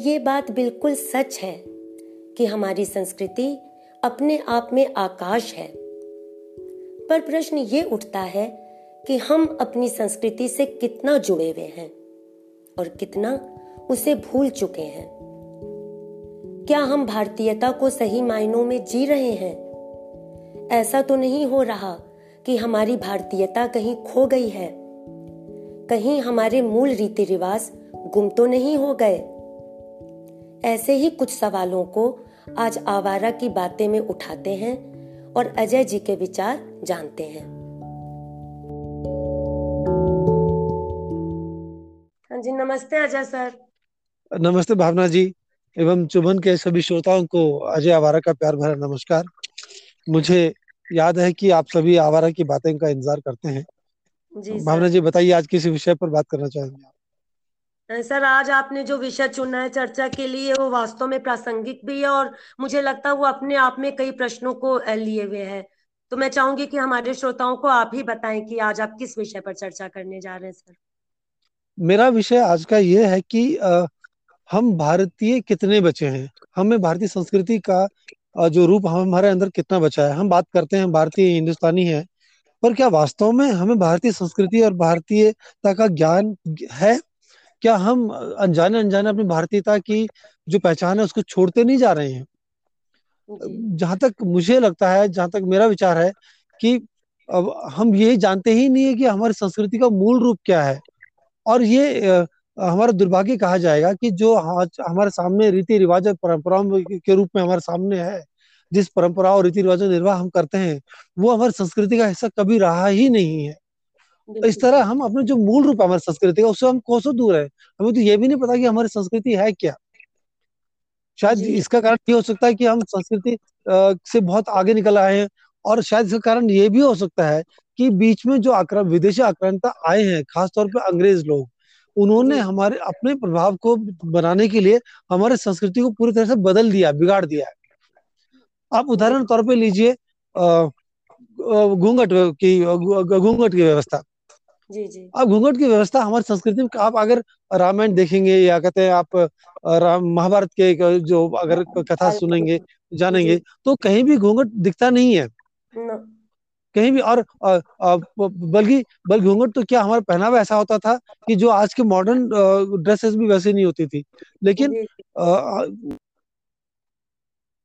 ये बात बिल्कुल सच है कि हमारी संस्कृति अपने आप में आकाश है। पर प्रश्न ये उठता है कि हम अपनी संस्कृति से कितना जुड़े हुए हैं और कितना उसे भूल चुके हैं। क्या हम भारतीयता को सही मायनों में जी रहे हैं? ऐसा तो नहीं हो रहा कि हमारी भारतीयता कहीं खो गई है। कहीं हमारे मूल रीति रिवाज गुम तो नहीं हो गए? ऐसे ही कुछ सवालों को आज आवारा की बातें में उठाते हैं और अजय जी के विचार जानते हैं। हाँ जी नमस्ते अजय सर। नमस्ते भावना जी एवं चुभन के सभी श्रोताओं को अजय आवारा का प्यार भरा नमस्कार। मुझे याद है कि आप सभी आवारा की बातें का इंतज़ार करते हैं। जी भावना जी बताइए आज किस विषय पर बात करना चाहेंगे सर आज आपने जो विषय चुना है चर्चा के लिए वो वास्तव में प्रासंगिक भी है और मुझे लगता है वो अपने आप में कई प्रश्नों को लिए हुए है। तो मैं चाहूँगी कि हमारे श्रोताओं को आप ही बताएँ कि आज आप किस विषय पर चर्चा करने जा रहे हैं सर? मेरा विषय आज का ये है कि आ, हम भारतीय कितने बचे हैं? हमें भारतीय संस्कृति का जो रूप हमारे अंदर कितना बचा है? हम बात करते हैं भारतीय हिंदुस्तानी है पर क्या वास्तव में हमें भारतीय संस्कृति और भारतीयता का ज्ञान है? क्या हम अनजाने अनजाने अपनी भारतीयता की जो पहचान है उसको छोड़ते नहीं जा रहे हैं? जहाँ तक मुझे लगता है जहाँ तक मेरा विचार है कि अब हम ये जानते ही नहीं है कि हमारी संस्कृति का मूल रूप क्या है। और ये हमारा दुर्भाग्य कहा जाएगा कि जो हमारे सामने रीति रिवाज और परंपराओं के रूप में हमारे सामने है जिस परंपरा और रीति रिवाजों निर्वाह हम करते हैं वो हमारी संस्कृति का हिस्सा कभी रहा ही नहीं है। इस तरह हम अपने जो मूल रूप है हमारी संस्कृति का उससे हम कोसों दूर है। हमें तो ये भी नहीं पता कि हमारी संस्कृति है क्या। शायद इसका कारण ये हो सकता है कि हम संस्कृति से बहुत आगे निकल आए हैं और शायद इसका कारण ये भी हो सकता है कि बीच में जो आक्रम विदेशी आक्रांता आए हैं खासतौर पर अंग्रेज़ लोग उन्होंने हमारे अपने प्रभाव को बनाने के लिए हमारे संस्कृति को पूरी तरह से बदल दिया बिगाड़ दिया है। आप उदाहरण तौर पर लीजिए घूंघट की घूंघट की व्यवस्था। जी जी। अब घूंघट की व्यवस्था हमारी संस्कृति में आप अगर रामायण देखेंगे या कहते हैं आप राम महाभारत के जो अगर कथा सुनेंगे जानेंगे तो कहीं भी घूंघट दिखता नहीं है। कहीं भी और बल्कि बल्कि घूंघट तो क्या हमारा पहनावा ऐसा होता था कि जो आज के मॉडर्न ड्रेसेस भी वैसे नहीं होती थी। लेकिन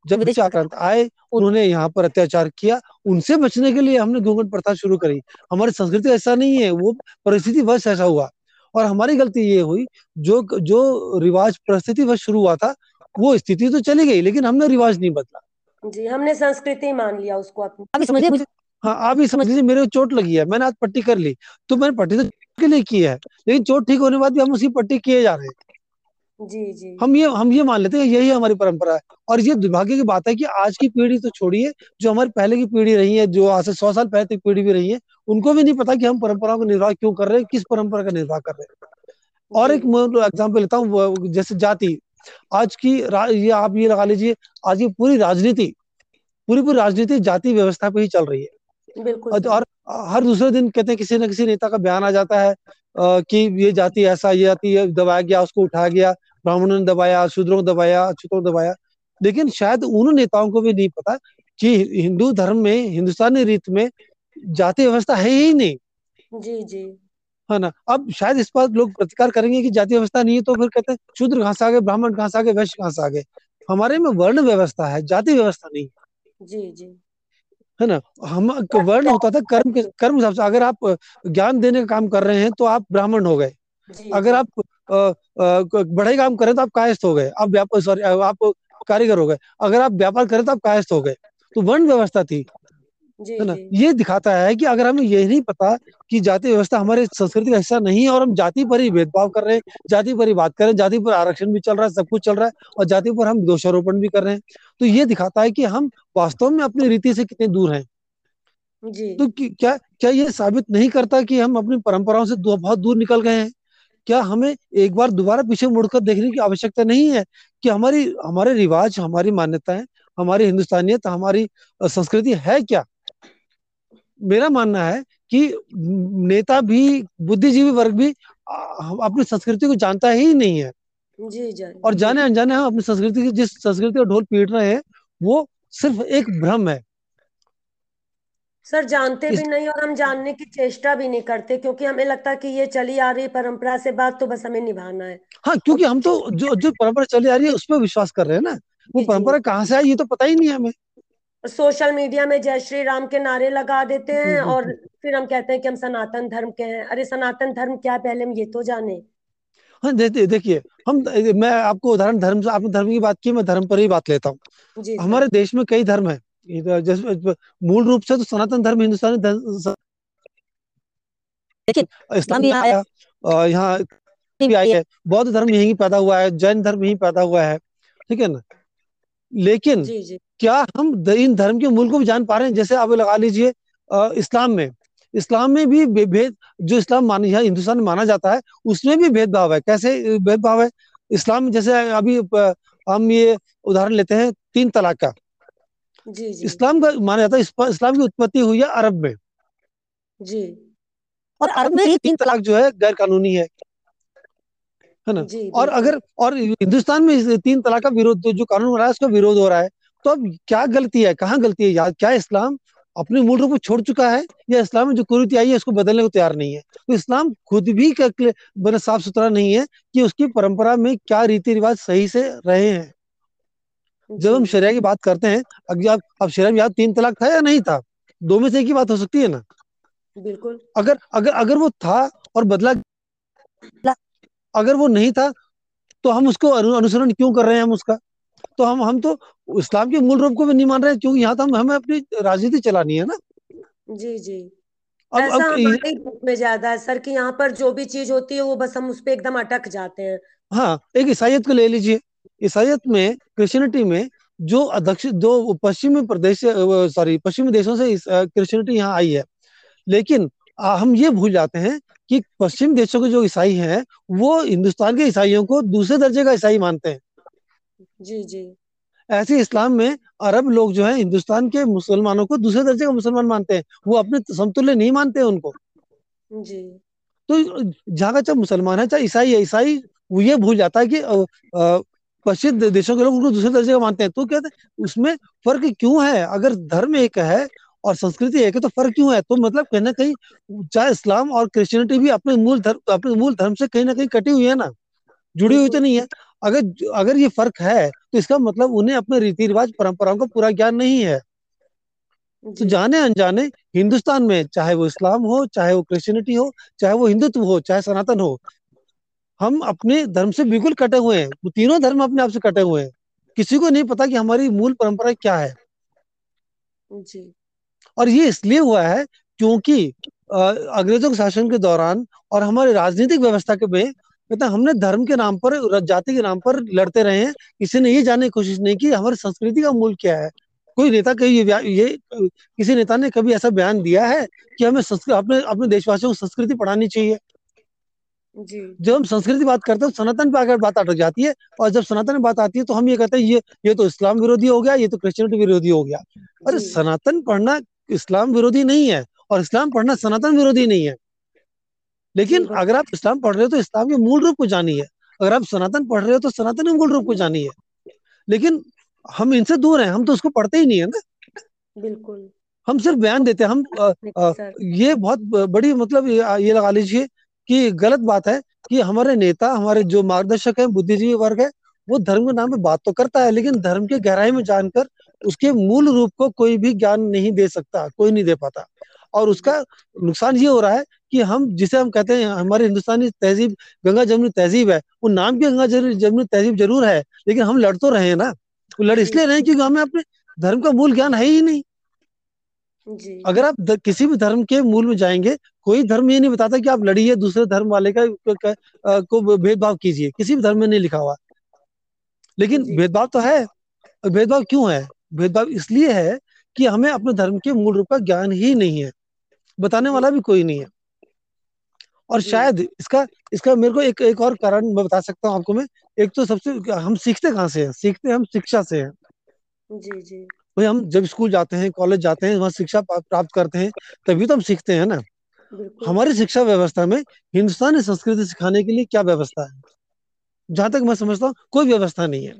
जब विदेशी आक्रांत आए उन्होंने यहाँ पर अत्याचार किया उनसे बचने के लिए हमने घूंघट प्रथा शुरू करी। हमारी संस्कृति ऐसा नहीं है वो परिस्थिति वश ऐसा हुआ। और हमारी गलती ये हुई जो जो रिवाज परिस्थिति वश शुरू हुआ था वो स्थिति तो चली गई लेकिन हमने रिवाज नहीं बदला। जी हमने संस्कृति मान लिया उसको हाँ आप ही समझ लीजिए मेरे को चोट लगी है मैंने आज पट्टी कर ली। तो मैंने पट्टी तो के लिए की है लेकिन चोट ठीक होने के बाद भी हम उसकी पट्टी किए जा रहे हैं। जी जी। हम ये हम ये मान लेते हैं यही हमारी परंपरा है। और ये दुर्भाग्य की बात है कि आज की पीढ़ी तो छोड़िए जो हमारी पहले की पीढ़ी रही है जो आज से सौ साल पहले तक पीढ़ी भी रही है उनको भी नहीं पता कि हम परंपराओं का निर्वाह क्यों कर रहे हैं किस परंपरा का निर्वाह कर रहे हैं। और एक एग्ज़ाम्पल लेता हूँ जैसे जाति आज की ये आप ये लगा लीजिए आज की पूरी राजनीति पूरी पूरी राजनीति जाति व्यवस्था पे ही चल रही है। बिल्कुल और हर दूसरे दिन कहते हैं किसी न किसी नेता का बयान आ जाता है कि ये जाति ऐसा ये जाति दबाया गया उसको उठाया गया ब्राह्मणों ने दबाया शूद्रों को दबाया अछूतों को दबाया। लेकिन शायद उन नेताओं को भी नहीं पता कि हिंदू धर्म में हिंदुस्तानी रीत में जाति व्यवस्था है ही नहीं। जी जी। है ना? अब शायद इस पर लोग प्रतिकार करेंगे कि जाति व्यवस्था नहीं है तो फिर कहते हैं शूद्र कहाँ से आ गए ब्राह्मण कहाँ से आ गए वैश्य कहाँ से आ गए? हमारे में वर्ण व्यवस्था है जाति व्यवस्था नहीं जी जी। है ना? हम वर्ण होता था कर्म के कर्म हिसाब से अगर आप ज्ञान देने का काम कर रहे हैं तो आप ब्राह्मण हो गए। अगर आप बढ़ाई काम करें तो आप कायस्थ हो गए। आप व्यापार सॉरी आप कारीगर हो गए। अगर आप व्यापार करें तो आप कायस्थ हो गए। तो वर्ण व्यवस्था थी। है ना? ये दिखाता है कि अगर हमें ये नहीं पता कि जाति व्यवस्था हमारे संस्कृति का हिस्सा नहीं है और हम जाति पर ही भेदभाव कर रहे हैं जाति पर ही बात कर रहे हैं जाति पर आरक्षण भी चल रहा है सब कुछ चल रहा है और जाति पर हम दोषारोपण भी कर रहे हैं। तो ये दिखाता है कि हम वास्तव में अपनी रीति से कितने दूर हैं। जी। तो क्या क्या ये साबित नहीं करता कि हम अपनी परंपराओं से बहुत दूर निकल गए हैं? क्या हमें एक बार दोबारा पीछे मुड़कर देखने की आवश्यकता नहीं है कि हमारी हमारे रिवाज हमारी मान्यताएँ हमारी हिंदुस्तानियत हमारी संस्कृति है क्या? मेरा मानना है कि नेता भी बुद्धिजीवी वर्ग भी अपनी संस्कृति को जानता ही नहीं है। जी जी। और जाने अनजाने हम अपनी संस्कृति की जिस संस्कृति का ढोल पीट रहे हैं वो सिर्फ़ एक भ्रम है। सर जानते इस भी नहीं और हम जानने की चेष्टा भी नहीं करते क्योंकि हमें लगता है कि ये चली आ रही परंपरा से बात तो बस हमें निभाना है। हाँ क्योंकि हम तो जो जो परंपरा चली आ रही है उस पर विश्वास कर रहे हैं ना। वो परंपरा कहाँ से आई ये तो पता ही नहीं है हमें। सोशल मीडिया में जय श्री राम के नारे लगा देते हैं और। फिर हम कहते हैं कि हम सनातन धर्म के हैं। अरे सनातन धर्म क्या पहले हम ये तो जाने। हाँ दे, दे, देखिए हम मैं आपको उदाहरण धर्म से आपने धर्म की बात की मैं धर्म पर ही बात लेता हूँ। हमारे देश में कई धर्म है। जैसे मूल रूप से तो सनातन धर्म हिंदुस्तानी धर्म लेकिन इस्लाम भी यहाँ आया यहाँ भी आई है। बौद्ध धर्म यही पैदा हुआ है जैन धर्म यहीं पैदा हुआ है। ठीक है ना? लेकिन जी जी। क्या हम इन धर्म के मूल को भी जान पा रहे हैं? जैसे आप लगा लीजिए इस्लाम में। इस्लाम में भी भेद जो इस्लाम मान यहाँ हिंदुस्तान में माना जाता है उसमें भी भेदभाव है। कैसे भेदभाव है? इस्लाम में जैसे अभी हम ये उदाहरण लेते हैं तीन तलाक का। जी जी। इस्लाम का माना जाता है इस- इस्लाम की उत्पत्ति हुई है अरब में। जी। और अरब में ही तीन तलाक जो है गैर कानूनी है। है ना? और अगर और हिंदुस्तान में तीन तलाक का विरोध जो जो कानून बना है उसका विरोध हो रहा है। तो अब क्या गलती है? कहाँ गलती है या क्या इस्लाम अपने मूल रूप को छोड़ चुका है? या इस्लाम में जो कुरीति आई है उसको बदलने को तैयार नहीं है? तो इस्लाम खुद भी बड़ा साफ़ सुथरा नहीं है कि उसकी परंपरा में क्या रीति रिवाज सही से रहे हैं? जब हम शरिया की बात करते हैं अगर आप अब शरिया में याद तीन तलाक था या नहीं था? दो में से एक ही बात हो सकती है ना? बिल्कुल। अगर अगर अगर वो था और बदला अगर वो नहीं था तो हम उसको अनुसरण क्यों कर रहे हैं हम उसका? तो हम हम तो इस्लाम के मूल रूप को भी नहीं मान रहे क्योंकि यहाँ तो हम हमें अपनी राजनीति चलानी है ना। जी जी। अब ऐसा अब हमारे में ज़्यादा है सर कि यहाँ पर जो भी चीज़ होती है वो बस हम उस पे एकदम अटक जाते हैं। हाँ एक ईसाइयत को ले लीजिए। ईसाइयत में क्रिश्चियनिटी में जो अध्यक्ष जो पश्चिमी प्रदेश सॉरी पश्चिमी देशों से क्रिश्चियनिटी यहाँ आई है। लेकिन आ, हम ये भूल जाते हैं कि पश्चिम देशों के जो ईसाई हैं वो हिंदुस्तान के ईसाइयों को दूसरे दर्जे का ईसाई मानते हैं। जी जी। ऐसे इस्लाम में अरब लोग जो है हिंदुस्तान के मुसलमानों को दूसरे दर्जे का मुसलमान मानते हैं। वो अपने समतुल्य नहीं मानते हैं उनको। जी। तो जहाँ का चाहे मुसलमान है चाहे ईसाई है ईसाई वो ये भूल जाता है कि पश्चिम देशों के लोग उनको दूसरे दर्जे का मानते हैं। तो कहते हैं उसमें फ़र्क क्यों है? अगर धर्म एक है और संस्कृति एक है तो फ़र्क क्यों है? तो मतलब कहीं ना कहीं चाहे इस्लाम और क्रिश्चियनिटी भी अपने मूल धर्म अपने मूल धर्म से कहीं ना कहीं कटी हुई है ना। जुड़ी हुई तो नहीं है। अगर अगर ये फ़र्क है तो इसका मतलब उन्हें अपने रीति रिवाज परंपराओं का पूरा ज्ञान नहीं है। तो जाने अनजाने हिंदुस्तान में चाहे वो इस्लाम हो चाहे वो क्रिश्चियनिटी हो चाहे वो हिंदुत्व हो चाहे सनातन हो हम अपने धर्म से बिल्कुल कटे हुए हैं। वो तीनों धर्म अपने आप से कटे हुए हैं। किसी को नहीं पता कि हमारी मूल परंपरा क्या है। जी। और ये इसलिए हुआ है क्योंकि अंग्रेज़ों के शासन के दौरान और हमारे राजनीतिक व्यवस्था के में मतलब हमने धर्म के नाम पर जाति के नाम पर लड़ते रहे हैं। किसी ने ये जानने की कोशिश नहीं की हमारी संस्कृति का मूल क्या है? कोई नेता कहीं ये, ये किसी नेता ने कभी ऐसा बयान दिया है कि हमें अपने अपने देशवासियों को संस्कृति पढ़ानी चाहिए? जी। जब हम संस्कृति बात करते हैं तो सनातन पे आकर बात अटक जाती है और जब सनातन बात आती है तो हम ये कहते हैं ये ये तो इस्लाम विरोधी हो गया ये तो क्रिश्चियनिटी विरोधी हो गया। अरे सनातन पढ़ना इस्लाम विरोधी नहीं है और इस्लाम पढ़ना सनातन विरोधी नहीं है। लेकिन अगर आप इस्लाम पढ़ रहे हो तो इस्लाम के मूल रूप को जानिए। अगर आप सनातन पढ़ रहे हो तो सनातन के मूल रूप को जानिए। लेकिन हम इनसे दूर हैं हम तो उसको पढ़ते ही नहीं है ना। बिल्कुल। हम सिर्फ़ बयान देते हैं हम अ, सर। ये बहुत बड़ी मतलब ये लगा लीजिए कि गलत बात है कि हमारे नेता हमारे जो मार्गदर्शक है बुद्धिजीवी वर्ग है वो धर्म के नाम पे बात तो करता है लेकिन धर्म के गहराई में जानकर उसके मूल रूप को कोई भी ज्ञान नहीं दे सकता कोई नहीं दे पाता। और उसका नुकसान ये हो रहा है कि हम जिसे हम कहते हैं हमारे हिंदुस्तानी तहजीब गंगा जमुनी तहजीब है वो नाम की गंगा जमुनी तहजीब ज़रूर है लेकिन हम लड़ तो रहे हैं ना। वो लड़ इसलिए रहे हैं क्योंकि हमें अपने धर्म का मूल ज्ञान है ही नहीं। जी। अगर आप द, किसी भी धर्म के मूल में जाएँगे कोई धर्म ये नहीं बताता कि आप लड़िए दूसरे धर्म वाले का क- क- को भेदभाव कीजिए किसी भी धर्म में नहीं लिखा हुआ। लेकिन भेदभाव तो है भेदभाव क्यों है? भेदभाव इसलिए है कि हमें अपने धर्म के मूल रूप का ज्ञान ही नहीं है। बताने वाला भी कोई नहीं है। और शायद इसका इसका मेरे को एक एक और कारण मैं बता सकता हूँ आपको मैं। एक तो सबसे हम सीखते कहाँ से हैं? सीखते हम शिक्षा से हैं। जी जी। भाई हम जब स्कूल जाते हैं कॉलेज जाते हैं वहाँ शिक्षा प्राप्त करते हैं तभी तो हम सीखते हैं ना। हमारी शिक्षा व्यवस्था में हिंदुस्तानी संस्कृति सिखाने के लिए क्या व्यवस्था है? जहाँ तक मैं समझता हूँ कोई व्यवस्था नहीं है।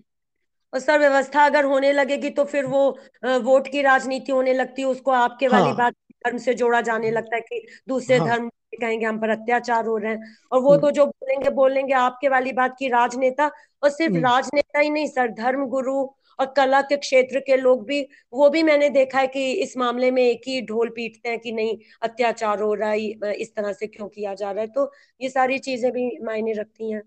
और सर व्यवस्था अगर होने लगेगी तो फिर वो वोट की राजनीति होने लगती है उसको आपके हाँ, वाली बात धर्म से जोड़ा जाने लगता है कि दूसरे हाँ। धर्म कहेंगे हम पर अत्याचार हो रहे हैं और वो हम्म, तो जो बोलेंगे बोलेंगे आपके वाली बात की राजनेता और सिर्फ़ हम्म। राजनेता ही नहीं सर धर्म गुरु और कला के क्षेत्र के लोग भी वो भी मैंने देखा है कि इस मामले में एक ही ढोल पीटते हैं कि नहीं अत्याचार हो रहा है इस तरह से क्यों किया जा रहा है? तो ये सारी चीज़ें भी मायने रखती हैं।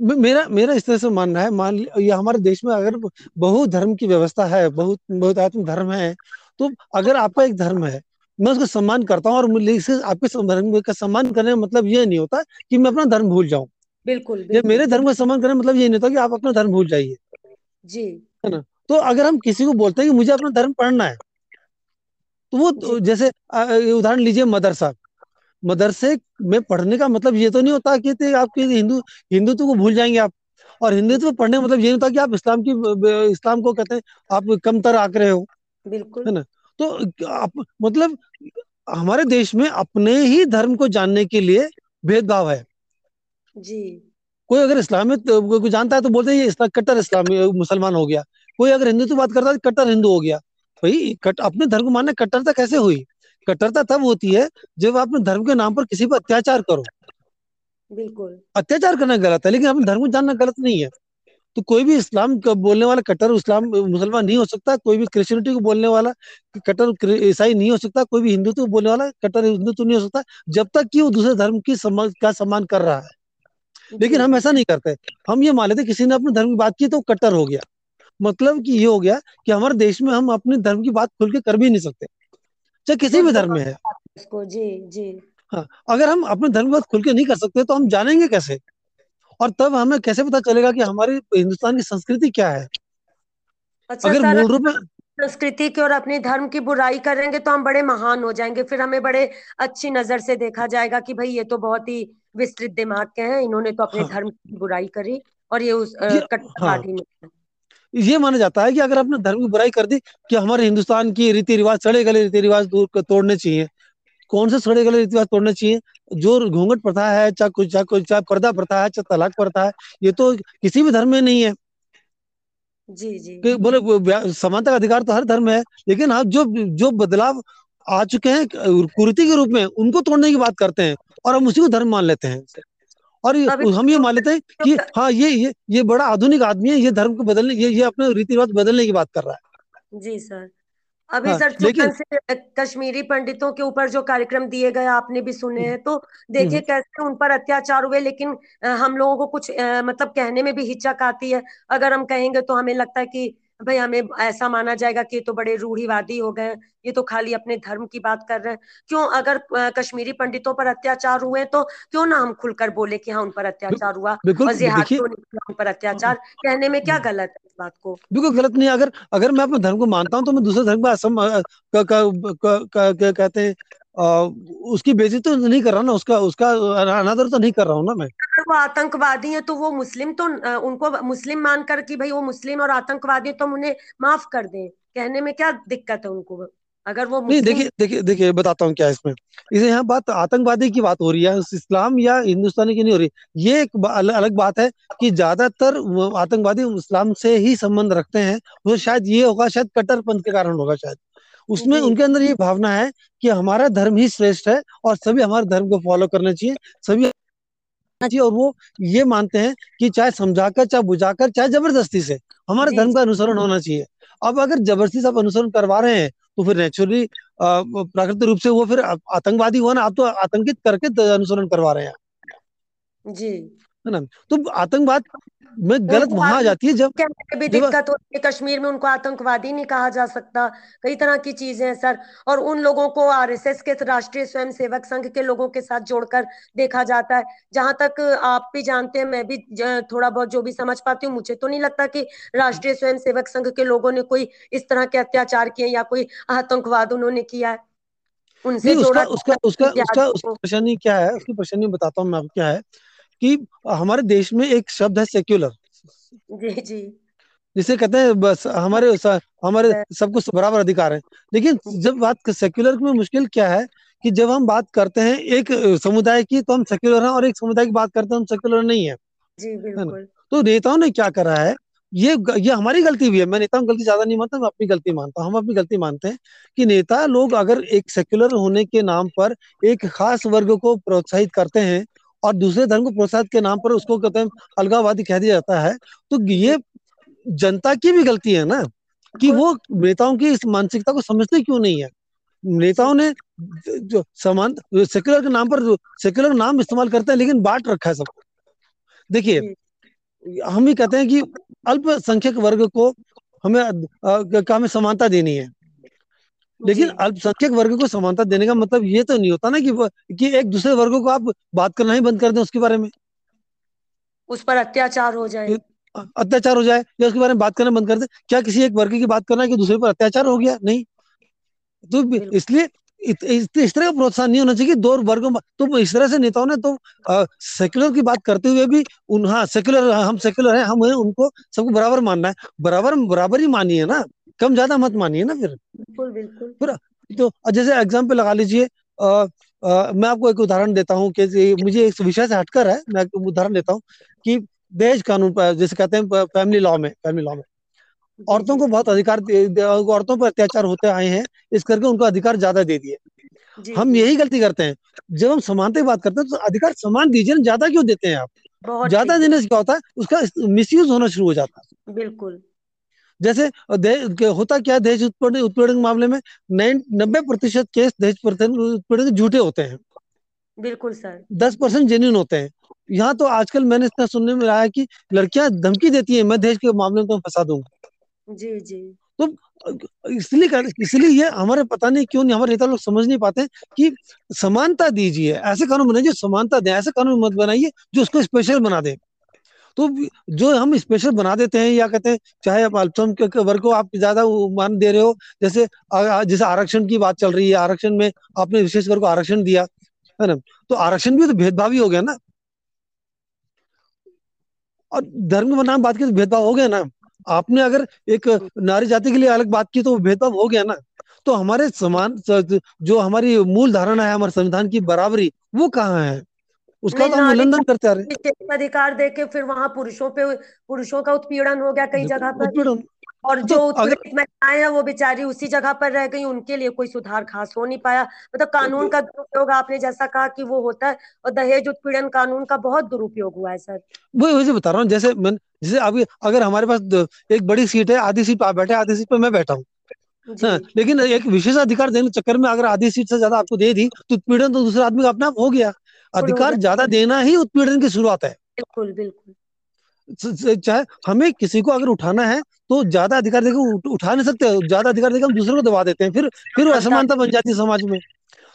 मेरा मेरा इस तरह से मानना है मान ये हमारे देश में अगर बहुत धर्म की व्यवस्था है बहुत बहुतायत धर्म है तो अगर आपका एक धर्म है मैं उसका सम्मान करता हूँ और मुझे आपके धर्म का सम्मान करने का मतलब ये नहीं होता कि मैं अपना धर्म भूल जाऊँ। बिल्कुल बिल्कुल मेरे धर्म का सम्मान करने का मतलब ये नहीं होता कि आप अपना धर्म भूल जाइए। जी। है ना? तो अगर हम किसी को बोलते हैं कि मुझे अपना धर्म पढ़ना है तो वो जैसे उदाहरण लीजिए मदरसा। मदरसे में पढ़ने का मतलब ये तो नहीं होता कि आप हिंदू हिंदुत्व को भूल जाएँगे आप। और हिंदुत्व पढ़ने का मतलब ये नहीं होता कि आप इस्लाम की इस्लाम को कहते हैं आप कमतर आंक रहे हो। बिल्कुल। है ना? तो आप मतलब हमारे देश में अपने ही धर्म को जानने के लिए भेदभाव है। जी। कोई अगर इस्लामिक को को जानता है तो बोलते हैं ये इस्लाम कट्टर इस्लामी मुसलमान हो गया। कोई अगर हिंदू की बात करता है तो कट्टर हिंदू हो गया। भाई कट, अपने धर्म को मानने कट्टरता कैसे हुई? कट्टरता तब होती है जब आप अपने धर्म के नाम पर किसी पर अत्याचार करो। बिल्कुल। अत्याचार करना गलत है लेकिन अपने धर्म को जानना गलत नहीं है। तो कोई भी इस्लाम का बोलने वाला कट्टर इस्लाम मुसलमान नहीं हो सकता कोई भी क्रिश्चियनिटी को बोलने वाला कट्टर ईसाई नहीं हो सकता कोई भी हिंदुत्व को बोलने वाला कट्टर हिंदुत्व नहीं हो सकता जब तक कि वो दूसरे धर्म की सम्मान का सम्मान कर रहा है। लेकिन हम ऐसा नहीं करते। हम ये मान लेते किसी ने अपने धर्म की बात की तो कट्टर हो गया। मतलब कि ये हो गया कि हमारे देश में हम अपने धर्म की बात खुल के कर भी नहीं सकते। चाहे किसी भी धर्म में है। उसको जी जी। हाँ अगर हम अपने धर्म की बात खुल के नहीं कर सकते तो हम जानेंगे कैसे? और तब हमें कैसे पता चलेगा कि हमारी हिंदुस्तान की संस्कृति क्या है? अच्छा अगर मूल रूप में संस्कृति की और अपने धर्म की बुराई करेंगे तो हम बड़े महान हो जाएँगे। फिर हमें बड़े अच्छी नज़र से देखा जाएगा कि भाई ये तो बहुत ही विस्तृत दिमाग के हैं इन्होंने तो अपने हाँ। धर्म की बुराई करी और ये उस हाँ। कट्टरवादी में है ये माना जाता है कि अगर अपने धर्म की बुराई कर दी कि हमारे हिंदुस्तान की रीति रिवाज सड़े गले रीति रिवाज दूर तोड़ने चाहिए। कौन से सड़े गले रीति रिवाज तोड़ने चाहिए? जो घूंघट प्रथा है चाहे कुछ चाहे कुछ चाहे पर्दा प्रथा है चाहे तलाक प्रथा है ये तो किसी भी धर्म में नहीं है। जी जी। बोले समानता का अधिकार तो हर धर्म में है लेकिन आप जो जो बदलाव आ चुके हैं कुरीति के रूप में उनको तोड़ने की बात करते हैं और हम उसी को धर्म मान लेते हैं। और हम ये मान लेते हैं कि हाँ ये ये ये बड़ा आधुनिक आदमी है ये धर्म को बदलने ये ये अपने रीति रिवाज बदलने की बात कर रहा है। जी सर। अभी हाँ सर चुपन से कश्मीरी पंडितों के ऊपर जो कार्यक्रम दिए गए आपने भी सुने हैं तो देखिए हम्म, कैसे उन पर अत्याचार हुए लेकिन हम लोगों को कुछ मतलब कहने में भी हिचक आती है। अगर हम कहेंगे तो हमें लगता है कि भाई हमें ऐसा माना जाएगा कि ये तो बड़े रूढ़िवादी हो गए ये तो खाली अपने धर्म की बात कर रहे हैं। क्यों अगर कश्मीरी पंडितों पर अत्याचार हुए तो क्यों ना हम खुलकर बोले कि हाँ उन पर अत्याचार हुआ और किया उन पर अत्याचार। कहने में क्या गलत है इस बात को? बिल्कुल गलत नहीं अगर अगर मैं अपने धर्म को मानता हूँ तो मैं दूसरे धर्म का कहते हैं उसकी बेइज्जती तो नहीं कर रहा ना उसका उसका अनादर तो नहीं कर रहा हूँ ना मैं। अगर वो आतंकवादी है तो वो मुस्लिम तो उनको मुस्लिम मानकर कि भाई वो मुस्लिम और आतंकवादी तो हम उन्हें माफ़ कर दें। कहने में क्या दिक्कत है उनको? अगर वो नहीं देखिए देखिए देखिए बताता हूँ क्या इसमें। इसे यहाँ बात आतंकवादी की बात हो रही है उस इस्लाम या हिंदुस्तानी की नहीं हो रही। ये एक अल, अलग बात है कि ज़्यादातर आतंकवादी इस्लाम से ही संबंध रखते हैं। वो शायद ये होगा शायद कट्टरपंथ के कारण होगा शायद। उसमें उनके अंदर ये भावना है कि हमारा धर्म ही श्रेष्ठ है और सभी हमारे धर्म को फॉलो करना चाहिए सभी चाहिए और वो ये मानते हैं कि चाहे समझाकर चाहे बुझाकर चाहे ज़बरदस्ती से हमारे धर्म का अनुसरण होना चाहिए। अब अगर ज़बरदस्ती से आप अनुसरण करवा रहे हैं तो फिर नेचुरली प्राकृतिक रूप से वो फिर आतंकवादी हुआ ना आप तो आतंकित करके अनुसरण करवा रहे हैं। जी। है ना? तो आतंकवाद में गलत वहाँ आ जाती है जब भी दिक्कत होती है कश्मीर में उनको आतंकवादी नहीं कहा जा सकता। कई तरह की चीज़ें हैं सर। और उन लोगों को आरएसएस के राष्ट्रीय स्वयंसेवक संघ के लोगों के साथ जोड़कर देखा जाता है। जहाँ तक आप भी जानते हैं मैं भी थोड़ा बहुत जो भी समझ पाती हूँ मुझे तो नहीं लगता कि राष्ट्रीय स्वयंसेवक संघ के लोगों ने कोई इस तरह के अत्याचार किए या कोई आतंकवाद उन्होंने किया है। उनसे उसका उसका उसका उसका उसकी परेशानी क्या है? उसकी परेशानी बताता हूँ मैं आपको क्या है। कि हमारे देश में एक शब्द है सेक्युलर जी जी। जिसे कहते हैं बस हमारे हमारे सबको बराबर अधिकार है। लेकिन जब बात सेक्युलर में मुश्किल क्या है कि जब हम बात करते हैं एक समुदाय की तो हम सेक्युलर हैं और एक समुदाय की बात करते हैं हम सेक्युलर नहीं है। जी बिल्कुल। तो नेताओं ने क्या करा है ये ये हमारी गलती भी है। मैं नेताओं की गलती ज़्यादा नहीं मानता मैं अपनी गलती मानता हूँ। हम अपनी गलती मानते हैं कि नेता लोग अगर एक सेक्युलर होने के नाम पर एक खास वर्ग को प्रोत्साहित करते हैं और दूसरे धर्म को प्रोत्साहित के नाम पर उसको कहते हैं अलगावादी कह दिया जाता है। तो ये जनता की भी गलती है ना कि वो नेताओं की इस मानसिकता को समझते क्यों नहीं है? नेताओं ने जो समान सेक्युलर के नाम पर सेक्युलर नाम इस्तेमाल करते हैं, लेकिन बांट रखा है सबको देखिए, हम ही कहते हैं कि अल्पसंख्यक वर्ग को हमें हमें समानता देनी है। लेकिन अल्पसंख्यक वर्ग को समानता देने का मतलब ये तो नहीं होता ना कि कि एक दूसरे वर्ग को आप बात करना ही बंद कर दें उसके बारे में। उस पर अत्याचार हो जाए। अत्याचार हो जाए या उसके बारे में बात करना बंद कर दे। क्या किसी एक वर्ग की बात करना है कि दूसरे पर अत्याचार हो गया? नहीं। तो इसलिए इस तरह का प्रोत्साहन नहीं होना चाहिए कि दो वर्गों तो इस तरह से नेताओं ने तो सेक्युलर की बात करते हुए भी उन हाँ सेक्युलर हम सेक्युलर हैं हम हैं उनको सबको बराबर मानना है। बराबर बराबर ही मानिए ना कम ज़्यादा मत मानिए ना फिर। बिल्कुल बिल्कुल। फिर तो जैसे एग्ज़ाम्पल लगा लीजिए मैं आपको एक उदाहरण देता हूँ कि मुझे एक विषय से हटकर है मैं उदाहरण देता हूँ कि दहेज कानून जैसे कहते हैं फैमिली लॉ में फैमिली लॉ में। औरतों को बहुत अधिकार औरतों पर अत्याचार होते आए हैं इस करके उनको अधिकार ज़्यादा दे दिए। हम यही गलती करते हैं। जब हम समानता की बात करते हैं तो अधिकार समान दीजिए ज़्यादा क्यों देते हैं आप? ज़्यादा देने से क्या होता है उसका मिसयूज होना शुरू हो जाता है। बिल्कुल। जैसे होता क्या दहेज उत्पीड़न उत्पीड़न के मामले में नब्बे प्रतिशत केस दहेज उत्पीड़न के झूठे होते हैं। बिल्कुल सर। दस परसेंट जेन्यून होते हैं। यहाँ तो आजकल मैंने इतना सुनने में आया कि लड़कियाँ धमकी देती है मैं दहेज के मामले में तो फंसा दूँगा। जी जी। तो इसलिए इसलिए ये हमारे पता नहीं क्यों नहीं, हमारे नेता लोग समझ नहीं पाते कि समानता दीजिए, ऐसे कानून बनाइए समानता दें, ऐसे कानून मत बनाइए जो उसको स्पेशल बना दे। तो जो हम स्पेशल बना देते हैं, या कहते हैं, चाहे आप अल्पसंख्यक वर्ग को आप ज़्यादा मान दे रहे हो, जैसे जैसे आरक्षण की बात चल रही है, आरक्षण में आपने विशेष वर्ग को आरक्षण दिया, है ना? तो आरक्षण भी तो भेदभाव ही हो गया ना। और धर्म के नाम बात की तो भेदभाव हो गया ना। आपने अगर एक नारी जाति के लिए अलग बात की तो भेदभाव हो गया ना। तो हमारे समान जो हमारी मूल धारणा है हमारे संविधान की बराबरी वो कहाँ है? उसका तो हम उल्लंघन करते आ रहे अधिकार देके फिर वहाँ पुरुषों पे पुरुषों का उत्पीड़न हो गया कई जगह पर। और तो जो उत्पीड़ित महिलाएँ हैं वो बेचारी उसी जगह पर रह गई उनके लिए कोई सुधार खास हो नहीं पाया। मतलब कानून का दुरुपयोग आपने जैसा कहा कि वो होता है और दहेज उत्पीड़न कानून का बहुत दुरुपयोग हुआ है सर। वही वही बता रहा हूँ जैसे मैं जैसे अभी अगर हमारे पास एक बड़ी सीट है आधी सीट आप बैठे आधी सीट पर मैं बैठा हूँ। हाँ, लेकिन एक विशेष अधिकार देने चक्कर में अगर आधी सीट से ज़्यादा आपको दे दी तो उत्पीड़न तो दूसरे आदमी का अपने हो गया। अधिकार ज़्यादा देना ही उत्पीड़न की शुरुआत है। बिल्कुल बिल्कुल। चाहे हमें किसी को अगर उठाना है तो ज़्यादा अधिकार देकर उठा नहीं सकते ज़्यादा अधिकार देकर हम दूसरे को दबा देते हैं फिर फिर असमानता बन जाती है समाज में।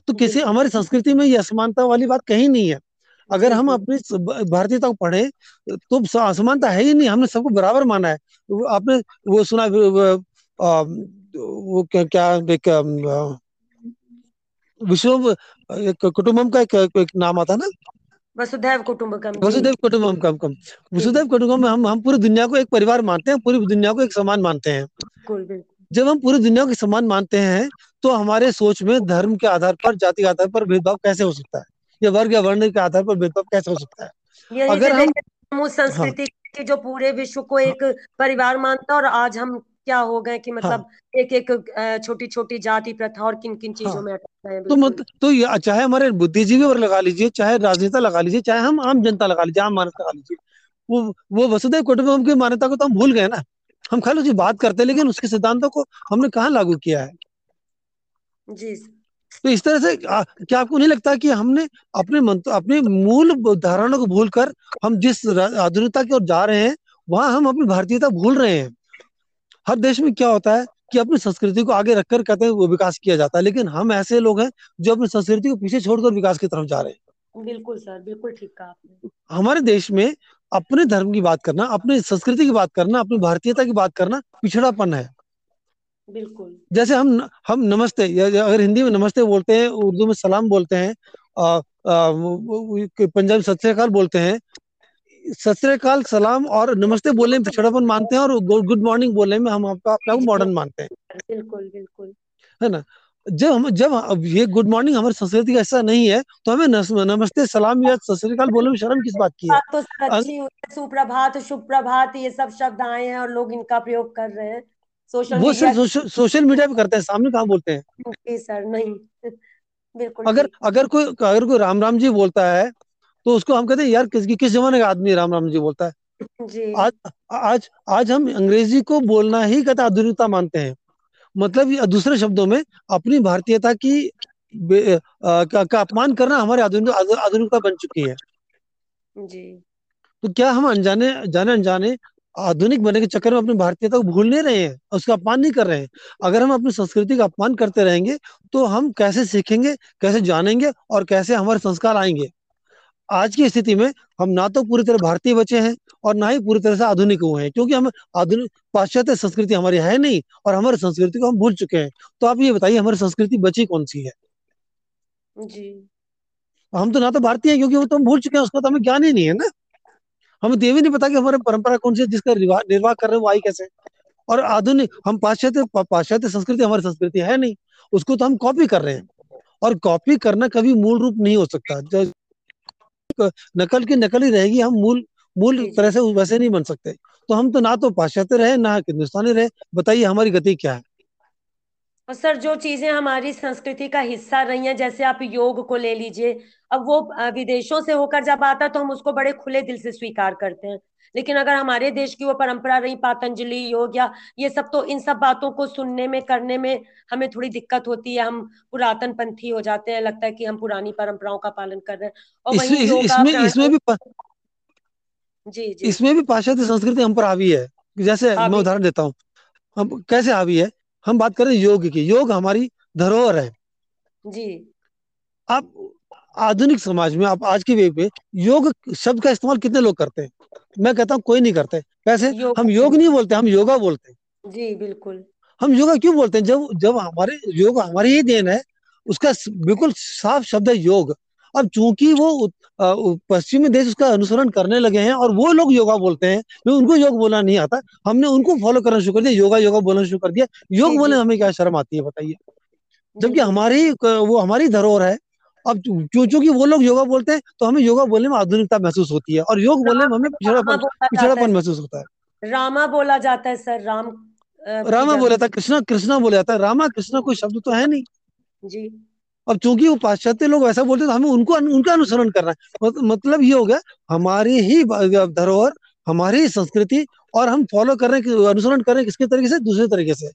तो किसी हमारी संस्कृति में ये असमानता वाली बात कहीं नहीं है। अगर हम अपनी भारतीयता को पढ़े तो असमानता है ही नहीं हमने सबको बराबर माना है। आपने वो सुना वो क्या क्या एक विश्व कुटुम्बम का एक, एक नाम आता ना? वसुधैव कुटुंबकम वसुधैव कुटुंबकम कम वसुधैव कुटुंबकम में हम हम पूरी दुनिया को एक परिवार मानते हैं पूरी दुनिया को एक समान मानते हैं। जब हम पूरी दुनिया को समान मानते हैं तो हमारे सोच में धर्म के आधार पर जाति के आधार पर भेदभाव कैसे हो सकता है? या वर्ग या वर्ण के आधार पर भेदभाव कैसे हो सकता है? अगर हम संस्कृति हाँ। जो पूरे विश्व को एक परिवार मानता और आज हम क्या हो गए कि मतलब हाँ। एक एक छोटी छोटी जाति प्रथा और किन किन चीज़ों हाँ। में अटक गए तो मत तो चाहे हमारे बुद्धिजीवी और लगा लीजिए चाहे राजनेता लगा लीजिए चाहे हम आम जनता लगा लीजिए आम मानस लगा लीजिए वो वो वसुदेव कुटुंबकम की मान्यता को तो हम भूल गए ना हम खाली उसकी बात करते हैं लेकिन उसके सिद्धांतों को हमने कहा लागू किया है जी तो इस तरह से आ, क्या आपको नहीं लगता कि हमने अपने मंत्र अपने मूल धारणा को भूलकर हम जिस आधुनिकता की ओर जा रहे हैं वहाँ हम अपनी भारतीयता भूल रहे हैं हर देश में क्या होता है कि अपनी संस्कृति को आगे रखकर कहते हैं वो विकास किया जाता है लेकिन हम ऐसे लोग हैं जो अपनी संस्कृति को पीछे छोड़कर विकास की तरफ़ जा रहे हैं। बिल्कुल सर बिल्कुल ठीक कहा आपने। हमारे देश में अपने धर्म की बात करना अपनी संस्कृति की बात करना अपनी भारतीयता की बात करना पिछड़ापन है। बिल्कुल। जैसे हम हम नमस्ते या अगर हिंदी में नमस्ते बोलते हैं उर्दू में सलाम बोलते हैं पंजाबी सत बोलते हैं सतरकाल सलाम और नमस्ते बोलने में पिछड़ापन मानते हैं और गुड मॉर्निंग बोलने में हम आपका अपना मॉडर्न मानते हैं। बिल्कुल बिल्कुल। है ना? जब हम जब ये गुड मॉर्निंग हमारी संस्कृति का ऐसा नहीं है तो हमें नमस्ते सलाम या सत श्रीकाल बोलने में शर्म किस बात की है? तो अच्छी सुप्रभात शुभ प्रभात ये सब शब्द आए हैं और लोग इनका प्रयोग कर रहे हैं। सोशल वो सिर्फ़ सोशल मीडिया पे करते हैं सामने कहाँ बोलते हैं? जी सर नहीं। बिल्कुल अगर अगर कोई अगर कोई राम राम जी बोलता है तो उसको हम कहते हैं यार किस किस जमाने का आदमी राम राम जी बोलता है। जी। आज आज आज हम अंग्रेज़ी को बोलना ही कहते आधुनिकता मानते हैं। मतलब दूसरे शब्दों में अपनी भारतीयता की आ, का, का अपमान करना हमारे आधुनिक आधुनिकता बन चुकी है। जी। तो क्या हम अनजाने जाने अनजाने आधुनिक बनने के चक्कर में अपनी भारतीयता को भूल नहीं रहे हैं उसका अपमान नहीं कर रहे हैं? अगर हम अपनी संस्कृति का अपमान करते रहेंगे तो हम कैसे सीखेंगे कैसे जानेंगे और कैसे हमारे संस्कार आएँगे? आज की स्थिति में हम ना तो पूरी तरह भारतीय बचे हैं और ना ही पूरी तरह से आधुनिक हुए हैं क्योंकि हम आधुनिक पाश्चात्य संस्कृति हमारी है नहीं और हमारी संस्कृति को हम भूल चुके हैं। तो आप ये बताइए हमारी संस्कृति बची कौन सी है? जी। हम तो ना तो भारतीय हैं क्योंकि वो तो हम भूल चुके हैं उसका तो हमें ज्ञान ही नहीं है ना। हमें ये भी नहीं पता कि हमारी परंपरा कौन सी है जिसका निर्वाह कर रहे हैं वो आई कैसे। और आधुनिक हम पाश्चात्य पाश्चात्य संस्कृति हमारी संस्कृति है नहीं उसको तो हम कॉपी कर रहे हैं। और कॉपी करना कभी मूल रूप नहीं हो सकता। नकल की नकल ही रहेगी हम मूल मूल। तरह से वैसे नहीं बन सकते। तो हम तो ना तो पाश्चात्य रहे ना हिंदुस्तानी रहे। बताइए हमारी गति क्या है? और सर जो चीज़ें हमारी संस्कृति का हिस्सा रही हैं जैसे आप योग को ले लीजिए अब वो विदेशों से होकर जब आता है तो हम उसको बड़े खुले दिल से स्वीकार करते हैं। लेकिन अगर हमारे देश की वो परंपरा रही पातंजलि योग या ये सब तो इन सब बातों को सुनने में करने में हमें थोड़ी दिक्कत होती है। हम पुरातन पंथी हो जाते हैं लगता है कि हम पुरानी परंपराओं का पालन कर रहे हैं। और इस, वहीं इस, इसमें प्राणायाम इसमें भी प- जी जी। इसमें भी पाश्चात्य संस्कृति हम पर हावी है। जैसे मैं उदाहरण देता हूँ। हम कैसे हावी है? हम बात करें योग की। योग हमारी धरोहर है। जी। आप आधुनिक समाज में आप आज की वे पे योग शब्द का इस्तेमाल कितने लोग करते हैं? मैं कहता हूँ कोई नहीं करते। कैसे हम योग नहीं बोलते हम योगा बोलते हैं। जी बिल्कुल। हम योगा क्यों बोलते हैं? जब जब हमारे योग हमारी ही देन है उसका बिल्कुल साफ़ शब्द है योग। अब चूँकि वो पश्चिमी देश उसका अनुसरण करने लगे हैं और वो लोग योगा बोलते हैं मैं उनको योग बोलना नहीं आता। हमने उनको फॉलो करना शुरू कर दिया योगा योगा बोलना शुरू कर दिया। योग बोलने हमें क्या शर्म आती है बताइए? जबकि हमारी वो हमारी धरोहर है अब क्यों चूँकि वो लोग योगा बोलते हैं तो हमें योगा बोलने में आधुनिकता महसूस होती है और योग बोलने में हमें पिछड़ापन पिछड़ापन महसूस होता है। रामा बोला जाता है सर। राम रामा बोला था कृष्णा कृष्णा बोला जाता है। रामा कृष्णा कोई शब्द तो है नहीं। जी। अब चूँकि वो पाश्चात्य लोग ऐसा बोलते हैं तो हमें उनको उनका अनुसरण करना है। मत- मतलब ये हो गया हमारी ही धरोहर हमारी ही संस्कृति और हम फॉलो कर रहे हैं अनुसरण कर रहे हैं किसके तरीके से? दूसरे तरीके से।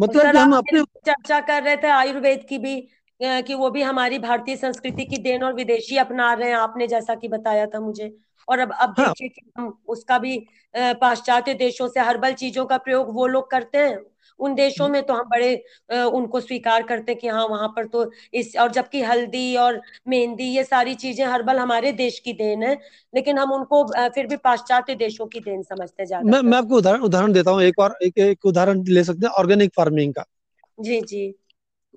मतलब कि हम अपने चर्चा कर रहे थे आयुर्वेद की भी। कि वो भी हमारी भारतीय संस्कृति की देन और विदेशी अपना रहे हैं। आपने जैसा कि बताया था मुझे। और अब अब हाँ। देखिए कि हम उसका भी पाश्चात्य देशों से हर्बल चीज़ों का प्रयोग वो लोग करते हैं। उन देशों में तो हम बड़े उनको स्वीकार करते हैं कि हाँ वहाँ पर तो इस और जबकि हल्दी और मेहंदी ये सारी चीज़ें हर्बल हमारे देश की देन है। लेकिन हम उनको फिर भी पाश्चात्य देशों की देन समझते हैं मैं मैं आपको उदाहरण उदाहरण देता हूँ। एक और एक, एक उदाहरण ले सकते हैं ऑर्गेनिक फ़ार्मिंग का। जी जी।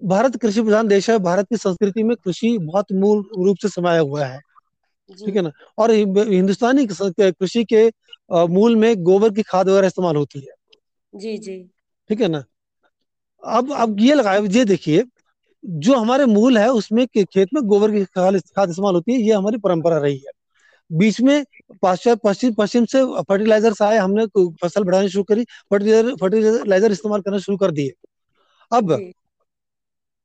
भारत कृषि प्रधान देश है भारत की संस्कृति में कृषि बहुत मूल रूप से समाया हुआ है। ठीक है ना? और हिंदुस्तानी कृषि के मूल में गोबर की खाद वगैरह इस्तेमाल होती है। जी जी। ठीक है ना? अब अब ये लगाए ये देखिए जो हमारे मूल है उसमें के- खेत में गोबर की खाद इस्तेमाल होती है ये हमारी परंपरा रही है। बीच में पाश्चात्य पश्चिम पश्चिम से फर्टिलाइजर्स आए हमने फ़सल बढ़ानी शुरू करी फर्टिलाइज़र फर्टिलाइज़र इस्तेमाल करना शुरू कर दिए। अब